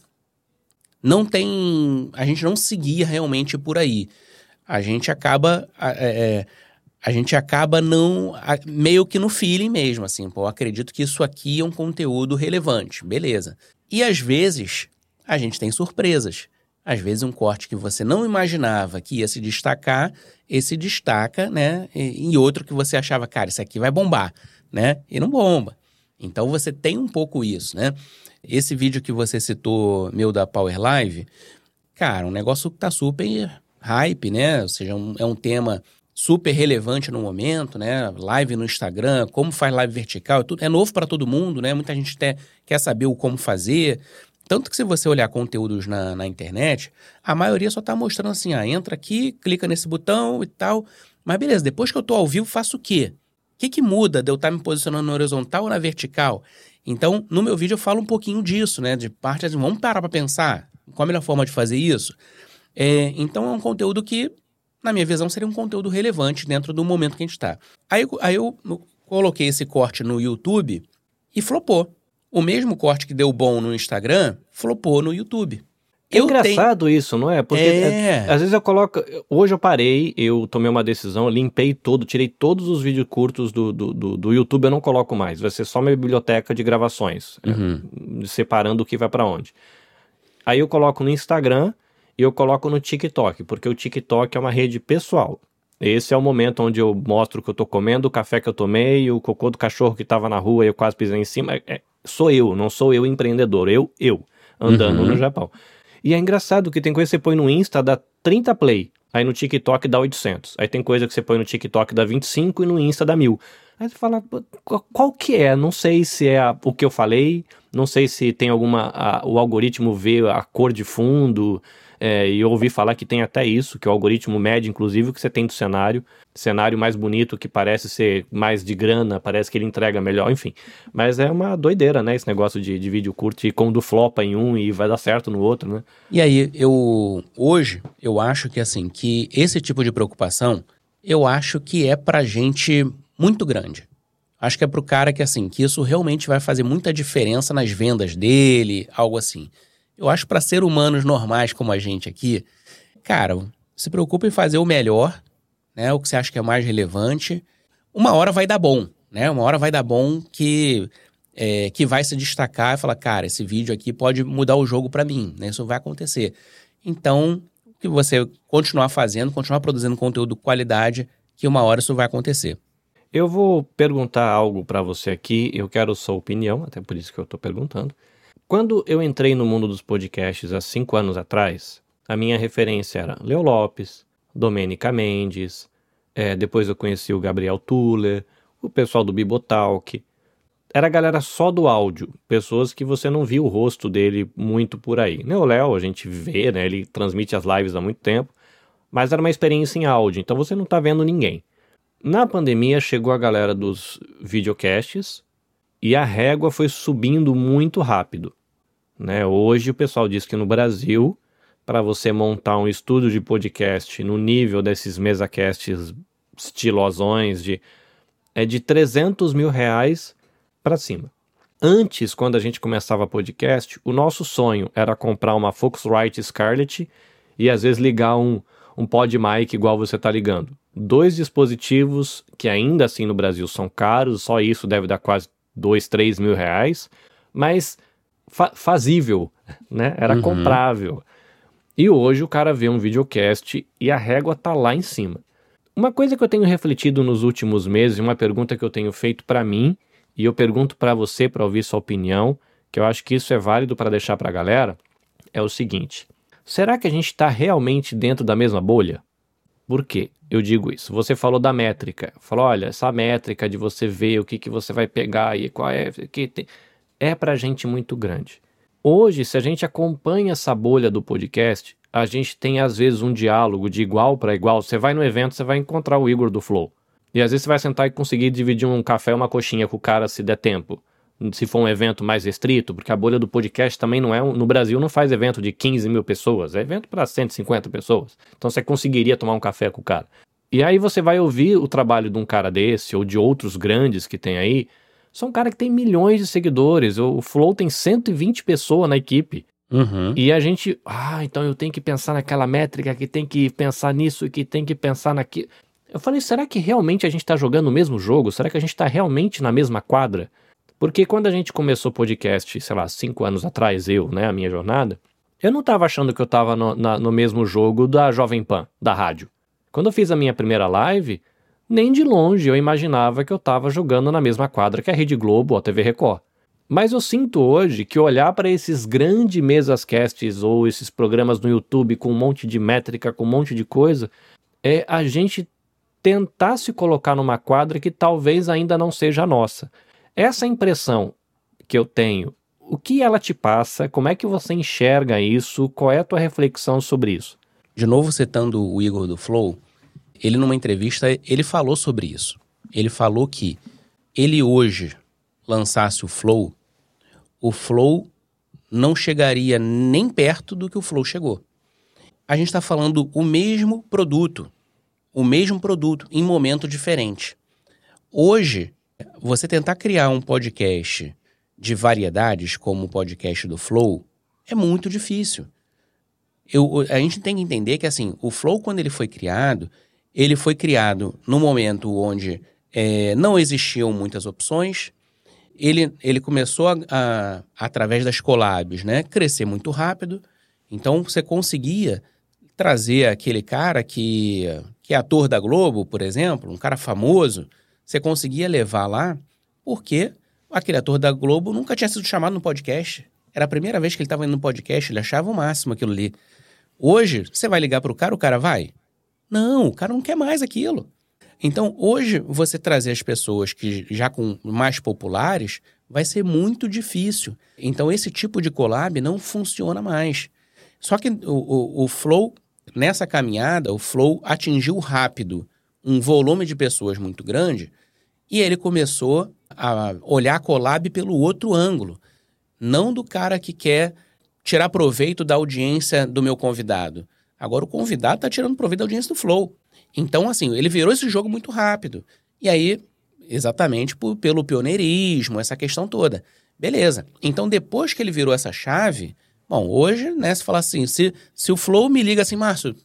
não tem. A gente não seguia realmente por aí. A gente acaba. É, é, a gente acaba não. meio que no feeling mesmo, assim. Pô, acredito que isso aqui é um conteúdo relevante. Beleza. E às vezes a gente tem surpresas. Às vezes um corte que você não imaginava que ia se destacar, esse destaca, né? E, e outro que você achava, cara, isso aqui vai bombar, né? E não bomba. Então você tem um pouco isso, né? Esse vídeo que você citou, meu da Power Live, cara, um negócio que tá super hype, né? Ou seja, um, é um tema super relevante no momento, né? Live no Instagram, como faz live vertical, é, tudo, é novo para todo mundo, né? Muita gente até quer saber o como fazer. Tanto que se você olhar conteúdos na, na internet, a maioria só tá mostrando assim, ah, entra aqui, clica nesse botão e tal. Mas beleza, depois que eu tô ao vivo, faço o quê? O que, que muda de eu estar tá me posicionando na horizontal ou na vertical? Então, no meu vídeo eu falo um pouquinho disso, né? De parte assim, vamos parar para pensar qual a melhor forma de fazer isso. É, então, é um conteúdo que, na minha visão, seria um conteúdo relevante dentro do momento que a gente está. Aí, aí eu coloquei esse corte no YouTube e flopou. O mesmo corte que deu bom no Instagram, flopou no YouTube. É engraçado tenho... isso, não é? Porque é... às vezes eu coloco. Hoje eu parei, eu tomei uma decisão, limpei todo, tirei todos os vídeos curtos do, do, do, do YouTube, eu não coloco mais. Vai ser só minha biblioteca de gravações, é, uhum. separando o que vai para onde. Aí eu coloco no Instagram e eu coloco no TikTok, porque o TikTok é uma rede pessoal. Esse é o momento onde eu mostro o que eu tô comendo, o café que eu tomei, o cocô do cachorro que tava na rua e eu quase pisei em cima. É, é sou eu, não sou eu empreendedor, eu, eu, andando uhum. no Japão. E é engraçado que tem coisa que você põe no Insta, dá 30 play. Aí no TikTok dá 800. Aí tem coisa que você põe no TikTok dá 25 e no Insta dá 1000. Aí você fala, qual que é? Não sei se é a, o que eu falei, não sei se tem alguma. A, o algoritmo vê a cor de fundo. É, e eu ouvi falar que tem até isso, que o algoritmo mede, inclusive, o que você tem do cenário. Cenário mais bonito, que parece ser mais de grana, parece que ele entrega melhor, enfim. Mas é uma doideira, né? Esse negócio de, de vídeo curto e quando flopa em um e vai dar certo no outro, né? E aí, eu. Hoje, eu acho que assim, que esse tipo de preocupação, eu acho que é pra gente muito grande. Acho que é pro cara que, assim, que isso realmente vai fazer muita diferença nas vendas dele, algo assim. Eu acho para ser humanos normais como a gente aqui, cara, se preocupe em fazer o melhor, né? O que você acha que é mais relevante. Uma hora vai dar bom, né? Uma hora vai dar bom que é, que vai se destacar e falar, cara, esse vídeo aqui pode mudar o jogo para mim, né? Isso vai acontecer. Então, que você continuar fazendo, continuar produzindo conteúdo de qualidade, que uma hora isso vai acontecer. Eu vou perguntar algo para você aqui, eu quero sua opinião, até por isso que eu estou perguntando. Quando eu entrei no mundo dos podcasts há cinco anos atrás, a minha referência era Leo Lopes, Domênica Mendes, é, depois eu conheci o Gabriel Tuller, o pessoal do Bibotalk. Era a galera só do áudio, pessoas que você não viu o rosto dele muito por aí. Né, o Léo, a gente vê, né, ele transmite as lives há muito tempo, mas era uma experiência em áudio, então você não está vendo ninguém. Na pandemia chegou a galera dos videocasts e a régua foi subindo muito rápido. Né? Hoje o pessoal diz que no Brasil, para você montar um estúdio de podcast no nível desses mesacasts estilosões de é de 300 mil reais para cima. Antes, quando a gente começava podcast, o nosso sonho era comprar uma Focusrite Scarlett e às vezes ligar um, um pod mic igual você está ligando dois dispositivos que ainda assim no Brasil são caros, só isso deve dar quase dois, três mil reais, mas fa fazível, né? Era uhum. comprável. E hoje o cara vê um videocast e a régua tá lá em cima. Uma coisa que eu tenho refletido nos últimos meses, uma pergunta que eu tenho feito para mim, e eu pergunto para você para ouvir sua opinião, que eu acho que isso é válido para deixar para a galera, é o seguinte: será que a gente está realmente dentro da mesma bolha? Por quê? Eu digo isso. Você falou da métrica. Falou, olha, essa métrica de você ver o que, que você vai pegar e qual é. Que tem, é pra gente muito grande. Hoje, se a gente acompanha essa bolha do podcast, a gente tem às vezes um diálogo de igual para igual. Você vai no evento, você vai encontrar o Igor do Flow. E às vezes você vai sentar e conseguir dividir um café, uma coxinha com o cara se der tempo se for um evento mais restrito, porque a bolha do podcast também não é. No Brasil não faz evento de 15 mil pessoas, é evento para 150 pessoas. Então você conseguiria tomar um café com o cara. E aí você vai ouvir o trabalho de um cara desse, ou de outros grandes que tem aí. São um cara que tem milhões de seguidores. O Flow tem 120 pessoas na equipe. Uhum. E a gente, ah, então eu tenho que pensar naquela métrica, que tem que pensar nisso, que tem que pensar naquilo. Eu falei, será que realmente a gente está jogando o mesmo jogo? Será que a gente está realmente na mesma quadra? Porque quando a gente começou o podcast, sei lá, cinco anos atrás, eu, né, a minha jornada, eu não estava achando que eu estava no, no mesmo jogo da Jovem Pan, da rádio. Quando eu fiz a minha primeira live, nem de longe eu imaginava que eu estava jogando na mesma quadra que a Rede Globo ou a TV Record. Mas eu sinto hoje que olhar para esses grandes mesas casts ou esses programas no YouTube com um monte de métrica, com um monte de coisa, é a gente tentar se colocar numa quadra que talvez ainda não seja a nossa. Essa impressão que eu tenho, o que ela te passa? Como é que você enxerga isso? Qual é a tua reflexão sobre isso? De novo citando o Igor do Flow, ele numa entrevista, ele falou sobre isso. Ele falou que ele hoje lançasse o Flow, o Flow não chegaria nem perto do que o Flow chegou. A gente está falando o mesmo produto, o mesmo produto em momento diferente. Hoje, você tentar criar um podcast de variedades, como o podcast do Flow, é muito difícil. Eu, a gente tem que entender que, assim, o Flow, quando ele foi criado, ele foi criado no momento onde é, não existiam muitas opções. Ele, ele começou, a, a, através das collabs, né, crescer muito rápido. Então, você conseguia trazer aquele cara que, que é ator da Globo, por exemplo, um cara famoso, você conseguia levar lá porque aquele ator da Globo nunca tinha sido chamado no podcast. Era a primeira vez que ele estava indo no podcast, ele achava o máximo aquilo ali. Hoje, você vai ligar para o cara, o cara vai? Não, o cara não quer mais aquilo. Então, hoje, você trazer as pessoas que já com mais populares vai ser muito difícil. Então, esse tipo de collab não funciona mais. Só que o, o, o Flow, nessa caminhada, o Flow atingiu rápido um volume de pessoas muito grande e ele começou a olhar a collab pelo outro ângulo. Não do cara que quer tirar proveito da audiência do meu convidado. Agora o convidado está tirando proveito da audiência do Flow. Então, assim, ele virou esse jogo muito rápido. E aí, exatamente por, pelo pioneirismo, essa questão toda. Beleza. Então, depois que ele virou essa chave, bom, hoje, né, se falar assim, se, se o Flow me liga assim, Márcio,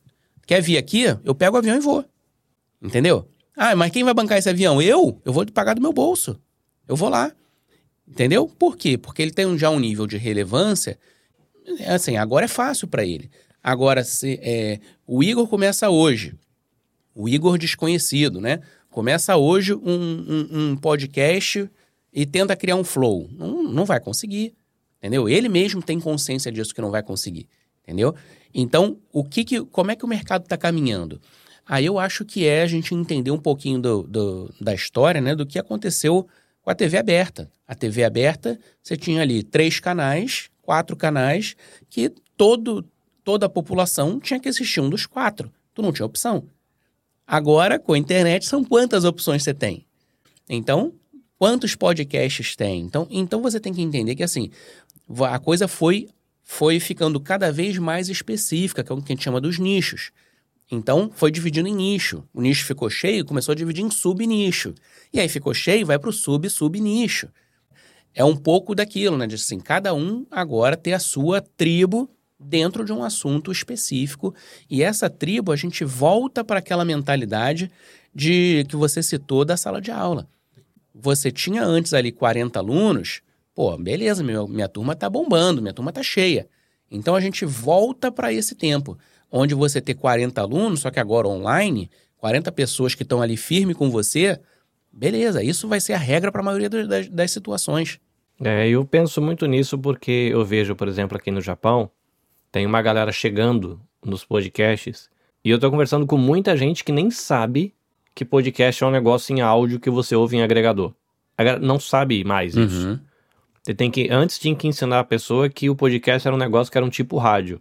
quer vir aqui? Eu pego o avião e vou. Entendeu? Ah, mas quem vai bancar esse avião? Eu? Eu vou pagar do meu bolso. Eu vou lá. Entendeu? Por quê? Porque ele tem já um nível de relevância. Assim, agora é fácil para ele. Agora, se, é, o Igor começa hoje. O Igor desconhecido, né? Começa hoje um, um, um podcast e tenta criar um flow. Não, não vai conseguir. Entendeu? Ele mesmo tem consciência disso que não vai conseguir. Entendeu? Então, o que, que como é que o mercado está caminhando? Aí eu acho que é a gente entender um pouquinho do, do, da história, né? Do que aconteceu com a TV aberta. A TV aberta, você tinha ali três canais, quatro canais, que todo, toda a população tinha que assistir um dos quatro. Tu não tinha opção. Agora, com a internet, são quantas opções você tem? Então, quantos podcasts tem? Então, então você tem que entender que assim, a coisa foi, foi ficando cada vez mais específica, que é o que a gente chama dos nichos. Então, foi dividindo em nicho. O nicho ficou cheio, começou a dividir em sub-nicho. E aí ficou cheio, vai para o sub-sub-nicho. É um pouco daquilo, né? De assim, cada um agora ter a sua tribo dentro de um assunto específico. E essa tribo, a gente volta para aquela mentalidade de que você citou da sala de aula. Você tinha antes ali 40 alunos, pô, beleza, meu, minha turma tá bombando, minha turma tá cheia. Então a gente volta para esse tempo onde você ter 40 alunos, só que agora online, 40 pessoas que estão ali firme com você, beleza, isso vai ser a regra para a maioria das, das, situações. É, eu penso muito nisso porque eu vejo, por exemplo, aqui no Japão, tem uma galera chegando nos podcasts e eu tô conversando com muita gente que nem sabe que podcast é um negócio em áudio que você ouve em agregador. Não sabe mais isso. Uhum. Você tem que, antes tinha que ensinar a pessoa que o podcast era um negócio que era um tipo rádio.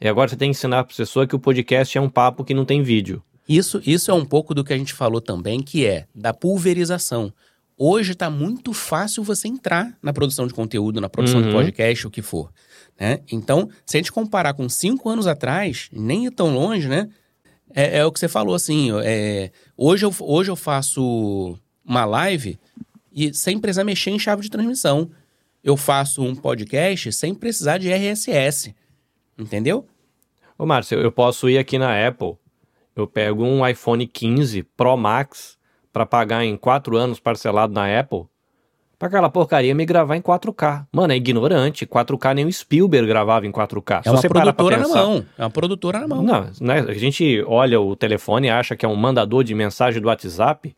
E agora você tem que ensinar a pessoa que o podcast é um papo que não tem vídeo. Isso, isso é um pouco do que a gente falou também, que é da pulverização. Hoje está muito fácil você entrar na produção de conteúdo, na produção uhum. de podcast, o que for. Né? Então, se a gente comparar com cinco anos atrás, nem tão longe, né? É, é o que você falou, assim. É, hoje, eu, hoje eu faço uma live e sem precisar mexer em chave de transmissão. Eu faço um podcast sem precisar de RSS. Entendeu? Ô, Márcio, eu posso ir aqui na Apple, eu pego um iPhone 15 Pro Max para pagar em 4 anos parcelado na Apple, pra aquela porcaria me gravar em 4K. Mano, é ignorante. 4K nem o Spielberg gravava em 4K. É uma produtora na mão. É uma produtora na mão. Não, né? a gente olha o telefone e acha que é um mandador de mensagem do WhatsApp.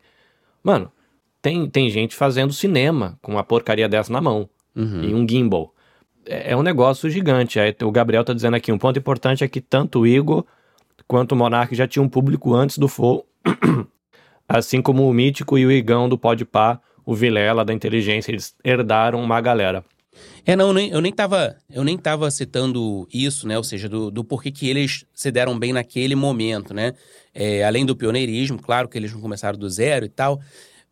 Mano, tem, tem gente fazendo cinema com uma porcaria dessa na mão. Uhum. E um gimbal. É, é um negócio gigante. Aí, o Gabriel está dizendo aqui, um ponto importante é que tanto o Igor quanto o Monark já tinham um público antes do Flow, *coughs* assim como o Mítico e o Igão do Podpah, o Vilela da Inteligência, eles herdaram uma galera. É, não, eu nem, eu nem tava, eu nem tava citando isso, né? Ou seja, do, do porquê que eles se deram bem naquele momento, né? É, além do pioneirismo, claro que eles não começaram do zero e tal,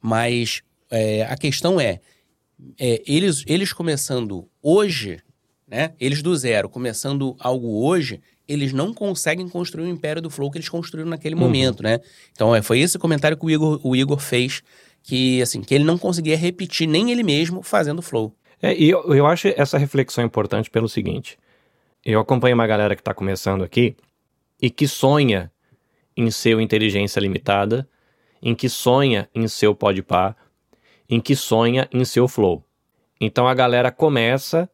mas é, a questão é, é, eles, eles começando hoje, né? Eles do zero, começando algo hoje, eles não conseguem construir o império do Flow que eles construíram naquele uhum. momento, né? Então, é, foi esse comentário que o Igor, o Igor fez, que assim, que ele não conseguia repetir nem ele mesmo fazendo Flow. É, e eu, eu acho essa reflexão importante pelo seguinte. Eu acompanho uma galera que está começando aqui e que sonha em ser o inteligência limitada, em que sonha em ser o podpar, em que sonha em seu flow. Então a galera começa.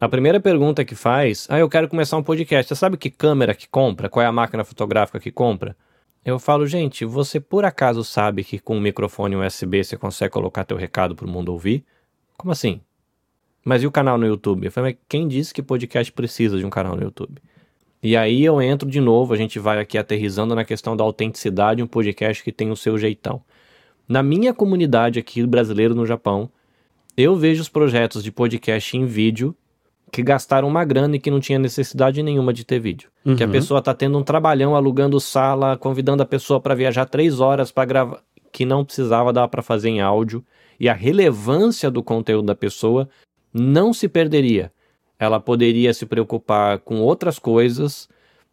A primeira pergunta que faz, ah, eu quero começar um podcast. Você sabe que câmera que compra? Qual é a máquina fotográfica que compra? Eu falo, gente, você por acaso sabe que com um microfone USB você consegue colocar teu recado para o mundo ouvir? Como assim? Mas e o canal no YouTube? Eu falei, mas quem disse que podcast precisa de um canal no YouTube? E aí eu entro de novo, a gente vai aqui aterrizando na questão da autenticidade, um podcast que tem o seu jeitão. Na minha comunidade aqui brasileiro no Japão, eu vejo os projetos de podcast em vídeo que gastaram uma grana e que não tinha necessidade nenhuma de ter vídeo. Uhum. Que a pessoa tá tendo um trabalhão alugando sala, convidando a pessoa para viajar três horas para gravar, que não precisava dar para fazer em áudio. E a relevância do conteúdo da pessoa não se perderia. Ela poderia se preocupar com outras coisas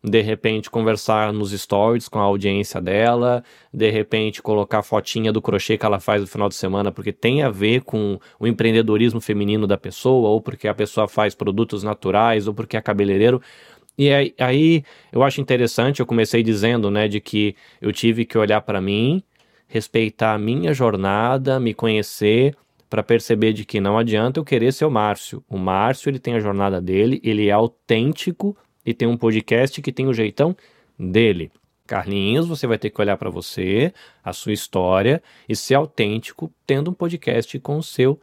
de repente conversar nos stories com a audiência dela, de repente colocar fotinha do crochê que ela faz no final de semana, porque tem a ver com o empreendedorismo feminino da pessoa, ou porque a pessoa faz produtos naturais, ou porque é cabeleireiro. E aí, aí eu acho interessante, eu comecei dizendo, né, de que eu tive que olhar para mim, respeitar a minha jornada, me conhecer, para perceber de que não adianta eu querer ser o Márcio. O Márcio, ele tem a jornada dele, ele é autêntico e tem um podcast que tem o jeitão dele. Carlinhos, você vai ter que olhar para você, a sua história e ser autêntico, tendo um podcast com o seu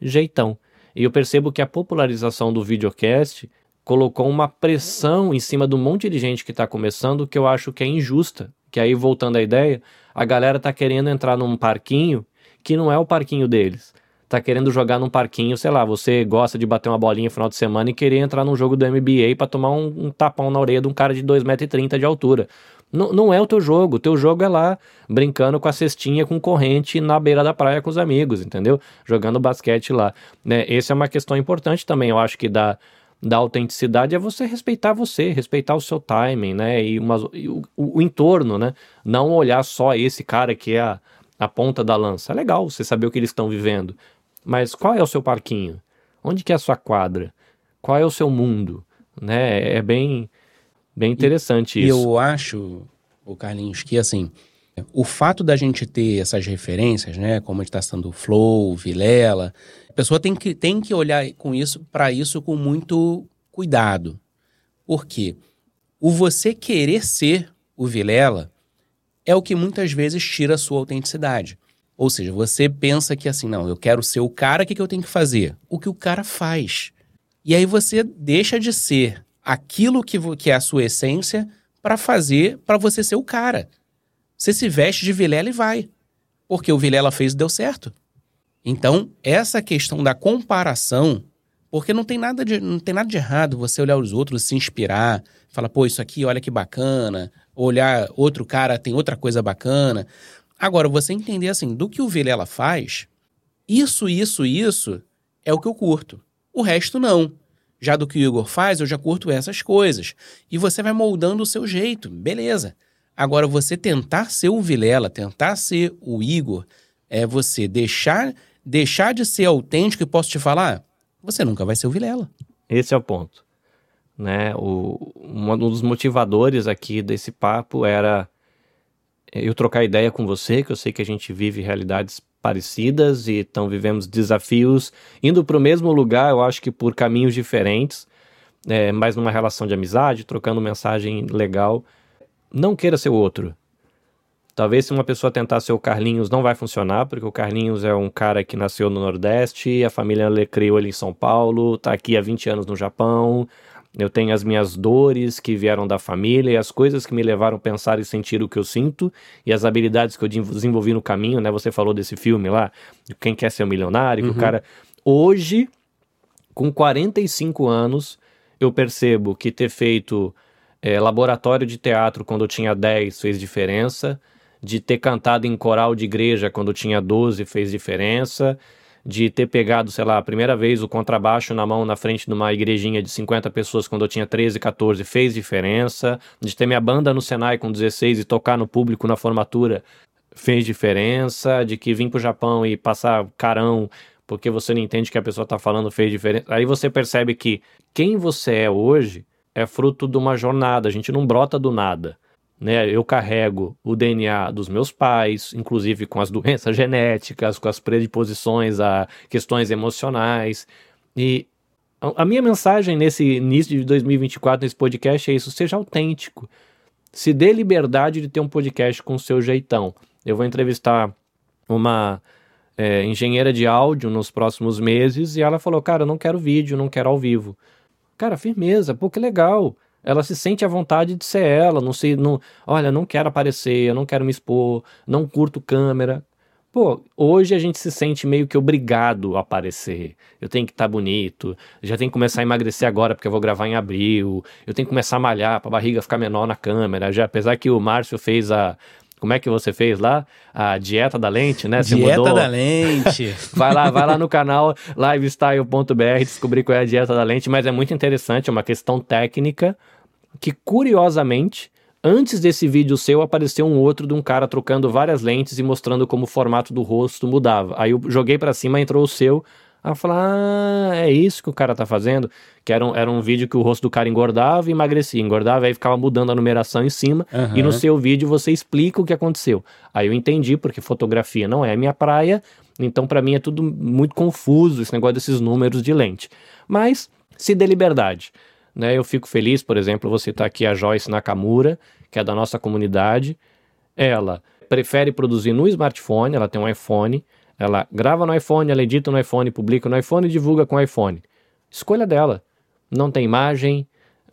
jeitão. E eu percebo que a popularização do videocast colocou uma pressão em cima do monte de gente que está começando que eu acho que é injusta. Que aí, voltando à ideia, a galera está querendo entrar num parquinho que não é o parquinho deles tá querendo jogar num parquinho, sei lá, você gosta de bater uma bolinha no final de semana e querer entrar num jogo do NBA para tomar um, um, tapão na orelha de um cara de 2,30m de altura. N não é o teu jogo, o teu jogo é lá, brincando com a cestinha, com corrente na beira da praia com os amigos, entendeu? Jogando basquete lá. Né? Essa é uma questão importante também, eu acho que da, da autenticidade é você respeitar você, respeitar o seu timing, né? E, e o, o, o, entorno, né? Não olhar só esse cara que é a, a ponta da lança. É legal você saber o que eles estão vivendo, mas qual é o seu parquinho? Onde que é a sua quadra? Qual é o seu mundo? Né? É bem, bem interessante e, isso. E eu acho, o Carlinhos, que assim, o fato da gente ter essas referências, né, como a gente está citando Flow, Vilela, a pessoa tem que, tem que olhar com isso para isso com muito cuidado. Por quê? O você querer ser o Vilela é o que muitas vezes tira a sua autenticidade. Ou seja, você pensa que assim, não, eu quero ser o cara, o que, que eu tenho que fazer? O que o cara faz. E aí você deixa de ser aquilo que, que é a sua essência para fazer, para você ser o cara. Você se veste de Vilela e vai. Porque o Vilela fez e deu certo. Então, essa questão da comparação, porque não tem nada de, não tem nada de errado você olhar os outros, se inspirar, falar, pô, isso aqui, olha que bacana, olhar outro cara tem outra coisa bacana. Agora, você entender assim, do que o Vilela faz, isso, isso, isso é o que eu curto. O resto não. Já do que o Igor faz, eu já curto essas coisas. E você vai moldando o seu jeito, beleza. Agora, você tentar ser o Vilela, tentar ser o Igor, é você deixar, deixar de ser autêntico e posso te falar, você nunca vai ser o Vilela. Esse é o ponto. Né? O, um dos motivadores aqui desse papo era eu trocar ideia com você, que eu sei que a gente vive realidades parecidas e então vivemos desafios indo para o mesmo lugar, eu acho que por caminhos diferentes, é, mas numa relação de amizade, trocando mensagem legal. Não queira ser o outro. Talvez se uma pessoa tentar ser o Carlinhos não vai funcionar, porque o Carlinhos é um cara que nasceu no Nordeste, a família criou ele em São Paulo, está aqui há 20 anos no Japão, eu tenho as minhas dores que vieram da família e as coisas que me levaram a pensar e sentir o que eu sinto e as habilidades que eu desenvolvi no caminho, né? Você falou desse filme lá, Quem Quer Ser um Milionário, uhum. que o uhum. cara... Hoje, com 45 anos, eu percebo que ter feito é, laboratório de teatro quando eu tinha 10 fez diferença, de ter cantado em coral de igreja quando eu tinha 12 fez diferença, de ter pegado, sei lá, a primeira vez o contrabaixo na mão na frente de uma igrejinha de 50 pessoas quando eu tinha 13, 14 fez diferença, de ter minha banda no Senai com 16 e tocar no público na formatura fez diferença, de que vim pro Japão e passar carão porque você não entende que a pessoa está falando fez diferença. Aí você percebe que quem você é hoje é fruto de uma jornada, a gente não brota do nada né? Eu carrego o DNA dos meus pais, inclusive com as doenças *laughs* genéticas, com as predisposições a questões emocionais. E a minha mensagem nesse início de 2024, nesse podcast, é isso: seja autêntico. Se dê liberdade de ter um podcast com o seu jeitão. Eu vou entrevistar uma é, engenheira de áudio nos próximos meses e ela falou: Cara, eu não quero vídeo, não quero ao vivo. Cara, firmeza, pô, que legal. Ela se sente à vontade de ser ela, não se, não, olha, não quero aparecer, eu não quero me expor, não curto câmera. Pô, hoje a gente se sente meio que obrigado a aparecer. Eu tenho que estar tá bonito, já tenho que começar a emagrecer agora porque eu vou gravar em abril. Eu tenho que começar a malhar para a barriga ficar menor na câmera. Já apesar que o Márcio fez a como é que você fez lá? A dieta da lente, né? Você dieta mudou... da lente. *laughs* vai lá, vai lá no canal lifestyle.br descobrir qual é a dieta da lente, mas é muito interessante, é uma questão técnica que curiosamente Antes desse vídeo seu, apareceu um outro de um cara trocando várias lentes e mostrando como o formato do rosto mudava. Aí eu joguei para cima, entrou o seu. Eu falei, ah, é isso que o cara tá fazendo. Que era um, era um vídeo que o rosto do cara engordava e emagrecia. Engordava, aí ficava mudando a numeração em cima. Uhum. E no seu vídeo você explica o que aconteceu. Aí eu entendi, porque fotografia não é a minha praia. Então para mim é tudo muito confuso, esse negócio desses números de lente. Mas se dê liberdade. Né? Eu fico feliz, por exemplo, vou citar aqui a Joyce Nakamura, que é da nossa comunidade. Ela prefere produzir no smartphone, ela tem um iPhone, ela grava no iPhone, ela edita no iPhone, publica no iPhone e divulga com o iPhone. Escolha dela. Não tem imagem,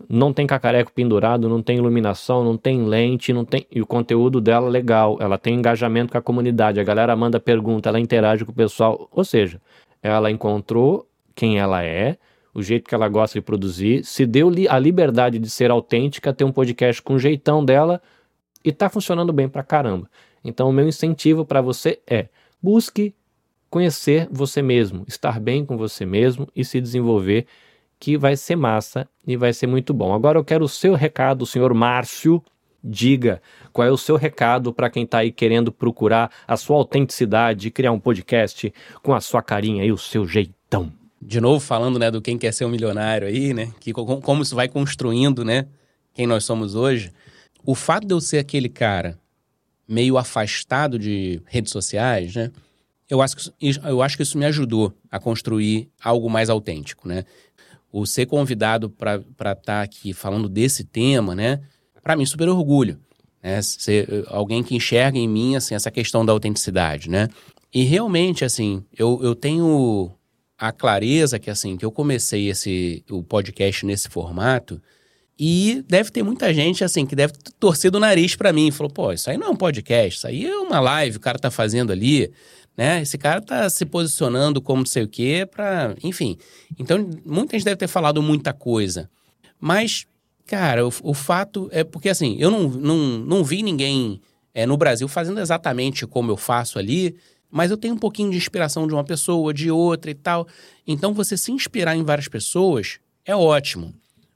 não tem cacareco pendurado, não tem iluminação, não tem lente, não tem e o conteúdo dela é legal, ela tem engajamento com a comunidade, a galera manda pergunta, ela interage com o pessoal, ou seja, ela encontrou quem ela é, o jeito que ela gosta de produzir, se deu a liberdade de ser autêntica, ter um podcast com o jeitão dela e tá funcionando bem pra caramba. Então, o meu incentivo para você é: busque conhecer você mesmo, estar bem com você mesmo e se desenvolver, que vai ser massa e vai ser muito bom. Agora eu quero o seu recado, senhor Márcio. Diga qual é o seu recado para quem está aí querendo procurar a sua autenticidade, criar um podcast com a sua carinha e o seu jeitão de novo falando, né, do quem quer ser um milionário aí, né, que como isso vai construindo, né, quem nós somos hoje. O fato de eu ser aquele cara meio afastado de redes sociais, né, eu acho que, eu acho que isso me ajudou a construir algo mais autêntico, né. O ser convidado para estar tá aqui falando desse tema, né, para mim super orgulho, né, ser alguém que enxerga em mim, assim, essa questão da autenticidade, né. E realmente, assim, eu, eu tenho a clareza que assim que eu comecei esse o podcast nesse formato e deve ter muita gente assim que deve ter torcido o nariz para mim, falou: "Pô, isso aí não é um podcast, isso aí é uma live, o cara tá fazendo ali, né? Esse cara tá se posicionando como não sei o quê para, enfim. Então, muita gente deve ter falado muita coisa. Mas cara, o, o fato é porque assim, eu não, não, não vi ninguém é, no Brasil fazendo exatamente como eu faço ali mas eu tenho um pouquinho de inspiração de uma pessoa, de outra e tal. Então, você se inspirar em várias pessoas é ótimo.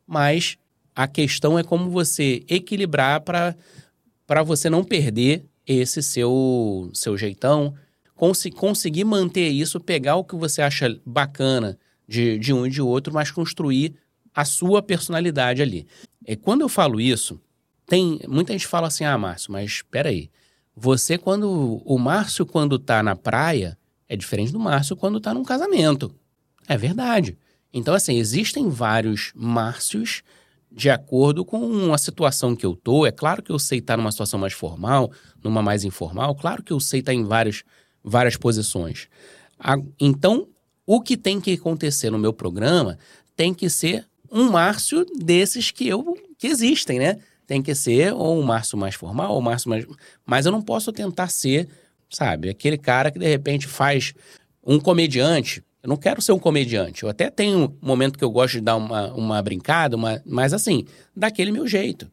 Mas a questão é como você equilibrar para você não perder esse seu, seu jeitão, cons conseguir manter isso, pegar o que você acha bacana de, de um e de outro, mas construir a sua personalidade ali. E quando eu falo isso, tem muita gente fala assim: ah, Márcio, mas espera aí. Você, quando. O Márcio, quando tá na praia, é diferente do Márcio quando tá num casamento. É verdade. Então, assim, existem vários Márcios de acordo com a situação que eu tô. É claro que eu sei estar tá numa situação mais formal, numa mais informal. Claro que eu sei estar tá em várias, várias posições. Então, o que tem que acontecer no meu programa tem que ser um Márcio desses que eu que existem, né? tem que ser ou um Márcio mais formal, ou um Márcio mais. Mas eu não posso tentar ser, sabe, aquele cara que de repente faz um comediante. Eu não quero ser um comediante. Eu até tenho um momento que eu gosto de dar uma, uma brincada, uma, mas assim, daquele meu jeito.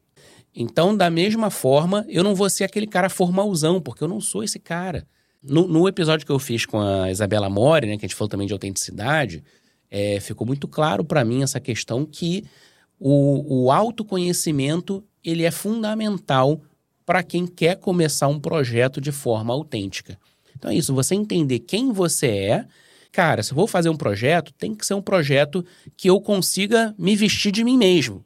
Então, da mesma forma, eu não vou ser aquele cara formalzão, porque eu não sou esse cara. No, no episódio que eu fiz com a Isabela Mori, né, que a gente falou também de autenticidade, é, ficou muito claro para mim essa questão que o, o autoconhecimento ele é fundamental para quem quer começar um projeto de forma autêntica. Então é isso, você entender quem você é. Cara, se eu vou fazer um projeto, tem que ser um projeto que eu consiga me vestir de mim mesmo.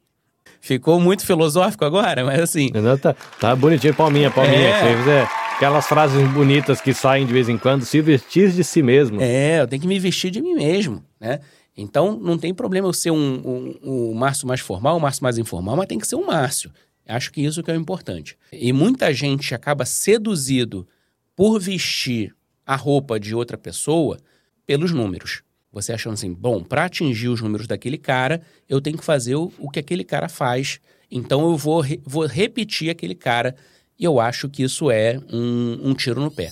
Ficou muito filosófico agora, mas assim. Não, tá, tá bonitinho, palminha, palminha. É. aquelas frases bonitas que saem de vez em quando, se vestir de si mesmo. É, eu tenho que me vestir de mim mesmo, né? Então, não tem problema eu ser um, um, um Márcio mais formal, um Márcio mais informal, mas tem que ser um Márcio. Acho que isso que é o importante. E muita gente acaba seduzido por vestir a roupa de outra pessoa pelos números. Você achando assim, bom, para atingir os números daquele cara, eu tenho que fazer o, o que aquele cara faz. Então eu vou, re, vou repetir aquele cara. E eu acho que isso é um, um tiro no pé.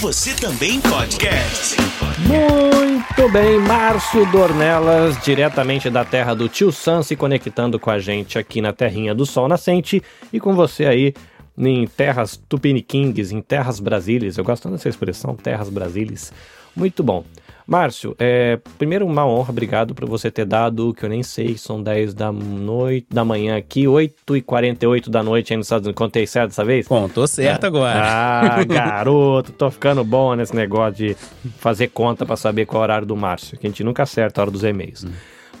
Você também podcast. Muito bem, Márcio Dornelas, diretamente da terra do Tio Sam, se conectando com a gente aqui na terrinha do Sol Nascente e com você aí em terras tupiniquingues, em terras brasílias. Eu gosto dessa expressão, terras brasílias. Muito bom. Márcio, é, primeiro uma honra, obrigado por você ter dado, que eu nem sei, são 10 da noite, da manhã aqui, 8 e 48 da noite aí nos Estados Unidos. Contei certo dessa vez? Contou certo Ah, agora. Ah, *laughs* garoto, tô ficando bom nesse negócio de fazer conta pra saber qual é o horário do Márcio, que a gente nunca acerta a hora dos e-mails.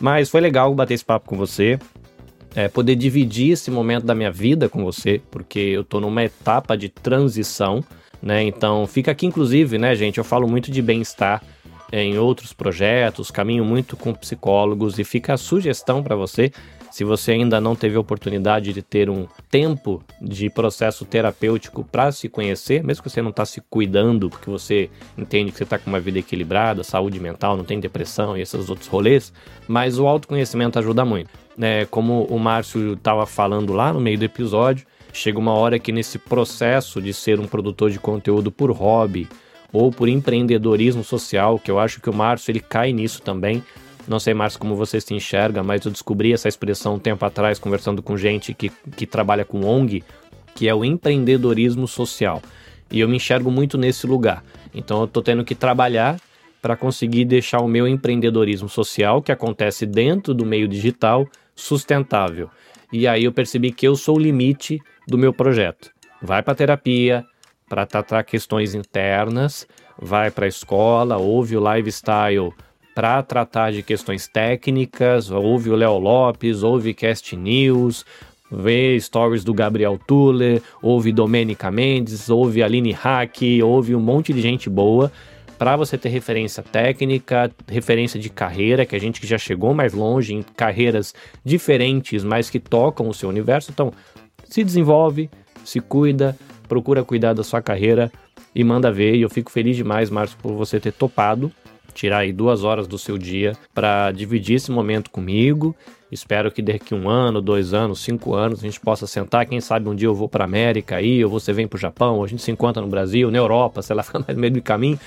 Mas foi legal bater esse papo com você, é, poder dividir esse momento da minha vida com você, porque eu tô numa etapa de transição, né? Então fica aqui, inclusive, né, gente? Eu falo muito de bem-estar é, em outros projetos, caminho muito com psicólogos e fica a sugestão para você. Se você ainda não teve a oportunidade de ter um tempo de processo terapêutico para se conhecer, mesmo que você não está se cuidando, porque você entende que você está com uma vida equilibrada, saúde mental, não tem depressão e esses outros rolês, mas o autoconhecimento ajuda muito. Né? Como o Márcio estava falando lá no meio do episódio, chega uma hora que nesse processo de ser um produtor de conteúdo por hobby, ou por empreendedorismo social, que eu acho que o Márcio ele cai nisso também. Não sei, Márcio, como você se enxerga, mas eu descobri essa expressão um tempo atrás, conversando com gente que, que trabalha com ONG, que é o empreendedorismo social. E eu me enxergo muito nesse lugar. Então eu tô tendo que trabalhar para conseguir deixar o meu empreendedorismo social, que acontece dentro do meio digital, sustentável. E aí eu percebi que eu sou o limite do meu projeto. Vai para terapia, para tratar questões internas, vai para a escola, ouve o lifestyle para tratar de questões técnicas, ouve o Léo Lopes, ouve Cast News, vê stories do Gabriel Tuller, ouve Domênica Mendes, ouve Aline Hack, ouve um monte de gente boa para você ter referência técnica, referência de carreira, que a gente que já chegou mais longe em carreiras diferentes, mas que tocam o seu universo. Então, se desenvolve, se cuida, procura cuidar da sua carreira e manda ver. E eu fico feliz demais, Márcio, por você ter topado tirar aí duas horas do seu dia para dividir esse momento comigo. Espero que daqui um ano, dois anos, cinco anos a gente possa sentar. Quem sabe um dia eu vou para América aí, ou você vem para o Japão, ou a gente se encontra no Brasil, na Europa, sei lá, *laughs* fica mais no meio do caminho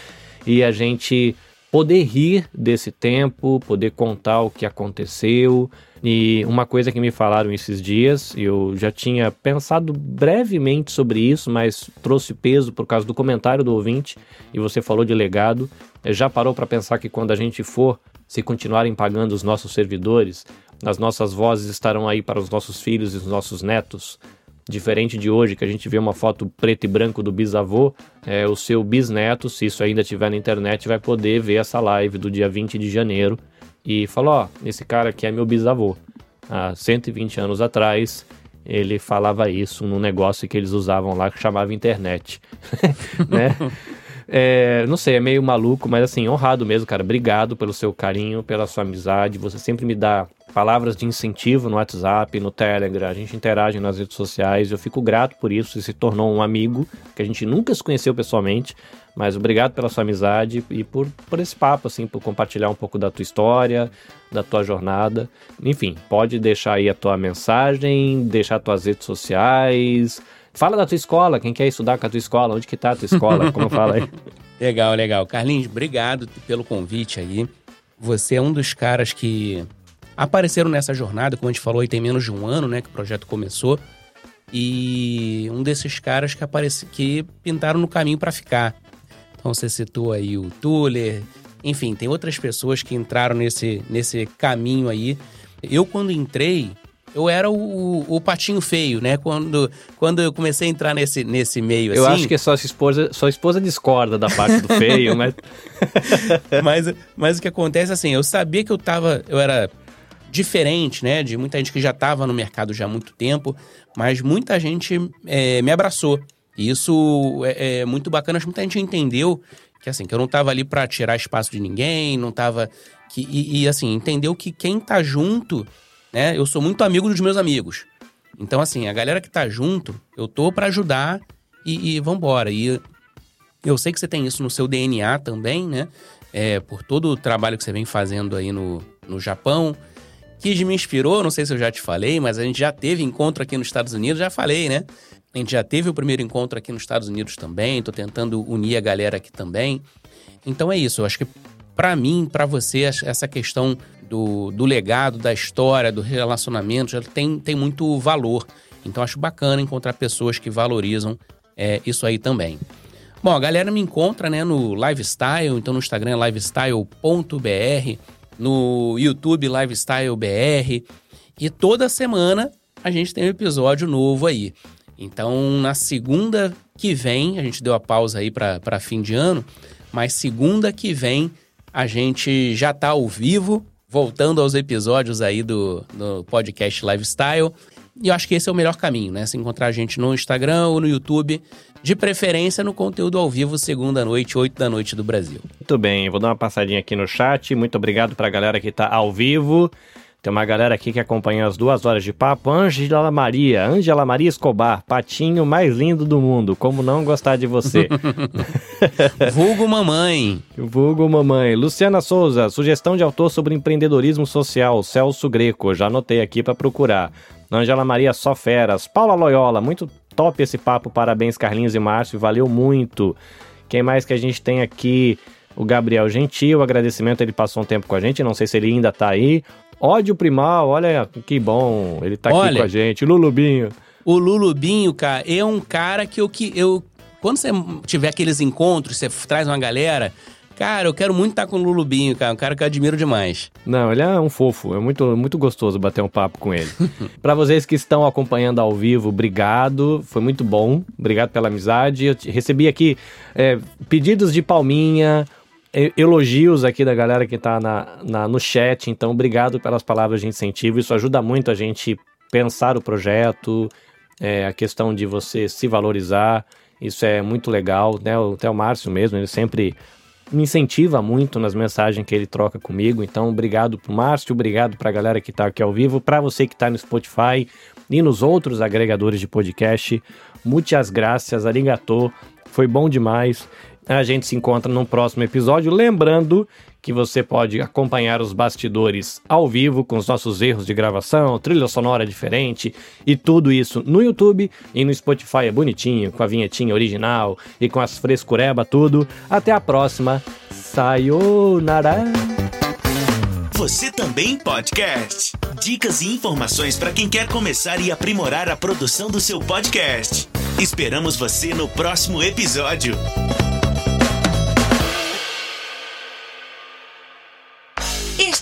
e a gente poder rir desse tempo, poder contar o que aconteceu. E uma coisa que me falaram esses dias, eu já tinha pensado brevemente sobre isso, mas trouxe peso por causa do comentário do ouvinte, e você falou de legado. Já parou para pensar que quando a gente for, se continuarem pagando os nossos servidores, as nossas vozes estarão aí para os nossos filhos e os nossos netos? Diferente de hoje, que a gente vê uma foto preto e branco do bisavô, é, o seu bisneto, se isso ainda estiver na internet, vai poder ver essa live do dia 20 de janeiro e falou: Ó, esse cara aqui é meu bisavô. Há 120 anos atrás, ele falava isso num negócio que eles usavam lá que chamava internet. *laughs* né? É, não sei, é meio maluco, mas assim, honrado mesmo, cara. Obrigado pelo seu carinho, pela sua amizade. Você sempre me dá palavras de incentivo no WhatsApp, no Telegram. A gente interage nas redes sociais. Eu fico grato por isso. Você se tornou um amigo que a gente nunca se conheceu pessoalmente. Mas obrigado pela sua amizade e por, por esse papo, assim, por compartilhar um pouco da tua história, da tua jornada. Enfim, pode deixar aí a tua mensagem, deixar tuas redes sociais. Fala da tua escola, quem quer estudar com a tua escola, onde que tá a tua escola, como *laughs* fala aí. Legal, legal. Carlinhos, obrigado pelo convite aí. Você é um dos caras que apareceram nessa jornada, como a gente falou, aí tem menos de um ano, né, que o projeto começou. E um desses caras que aparece, que pintaram no caminho para ficar. Então você citou aí o Tuller, enfim, tem outras pessoas que entraram nesse, nesse caminho aí. Eu, quando entrei, eu era o, o patinho feio, né? Quando, quando eu comecei a entrar nesse, nesse meio assim. Eu acho que sua esposa, sua esposa discorda da parte do feio, mas. *laughs* mas, mas o que acontece assim, eu sabia que eu tava. Eu era diferente, né? De muita gente que já estava no mercado já há muito tempo, mas muita gente é, me abraçou. E isso é, é, muito bacana, acho que muita gente entendeu que assim, que eu não tava ali para tirar espaço de ninguém, não tava. Que, e, e, assim, entendeu que quem tá junto, né? Eu sou muito amigo dos meus amigos. Então, assim, a galera que tá junto, eu tô para ajudar e, e vambora. E eu sei que você tem isso no seu DNA também, né? É, por todo o trabalho que você vem fazendo aí no, no Japão. Kid me inspirou, não sei se eu já te falei, mas a gente já teve encontro aqui nos Estados Unidos, já falei, né? A gente já teve o primeiro encontro aqui nos Estados Unidos também, tô tentando unir a galera aqui também. Então é isso, eu acho que para mim, para você, essa questão do, do legado, da história, do relacionamento, já tem, tem muito valor. Então acho bacana encontrar pessoas que valorizam é, isso aí também. Bom, a galera me encontra né, no Lifestyle, então no Instagram é lifestyle.br, no YouTube lifestylebr e toda semana a gente tem um episódio novo aí. Então, na segunda que vem, a gente deu a pausa aí para fim de ano, mas segunda que vem a gente já tá ao vivo, voltando aos episódios aí do, do podcast Lifestyle. E eu acho que esse é o melhor caminho, né? Se encontrar a gente no Instagram ou no YouTube, de preferência no conteúdo ao vivo, segunda noite, oito da noite do Brasil. Muito bem, vou dar uma passadinha aqui no chat. Muito obrigado para a galera que está ao vivo. Tem uma galera aqui que acompanha as duas horas de papo. Ângela Maria, Ângela Maria Escobar, patinho mais lindo do mundo. Como não gostar de você? *laughs* Vulgo mamãe. Vulgo mamãe. Luciana Souza, sugestão de autor sobre empreendedorismo social, Celso Greco. Já anotei aqui para procurar. Ângela Maria Só Feras. Paula Loyola, muito top esse papo. Parabéns, Carlinhos e Márcio. Valeu muito. Quem mais que a gente tem aqui? O Gabriel Gentil, agradecimento, ele passou um tempo com a gente, não sei se ele ainda tá aí. Ódio Primal, olha que bom, ele tá olha, aqui com a gente. Lulubinho. O Lulubinho, cara, é um cara que eu que eu quando você tiver aqueles encontros, você traz uma galera, cara, eu quero muito estar com o Lulubinho, cara, um cara que eu admiro demais. Não, ele é um fofo, é muito muito gostoso bater um papo com ele. *laughs* Para vocês que estão acompanhando ao vivo, obrigado, foi muito bom, obrigado pela amizade. Eu recebi aqui é, pedidos de palminha, elogios aqui da galera que está na, na, no chat, então obrigado pelas palavras de incentivo. Isso ajuda muito a gente pensar o projeto, é, a questão de você se valorizar. Isso é muito legal, né? Até o Márcio mesmo, ele sempre me incentiva muito nas mensagens que ele troca comigo. Então, obrigado pro Márcio, obrigado pra galera que está aqui ao vivo, para você que está no Spotify e nos outros agregadores de podcast. Muitas graças, arigato. Foi bom demais. A gente se encontra num próximo episódio. Lembrando que você pode acompanhar os bastidores ao vivo com os nossos erros de gravação, trilha sonora diferente e tudo isso no YouTube e no Spotify é bonitinho, com a vinhetinha original e com as frescureba tudo. Até a próxima. Sayonara. Você também podcast. Dicas e informações para quem quer começar e aprimorar a produção do seu podcast. Esperamos você no próximo episódio.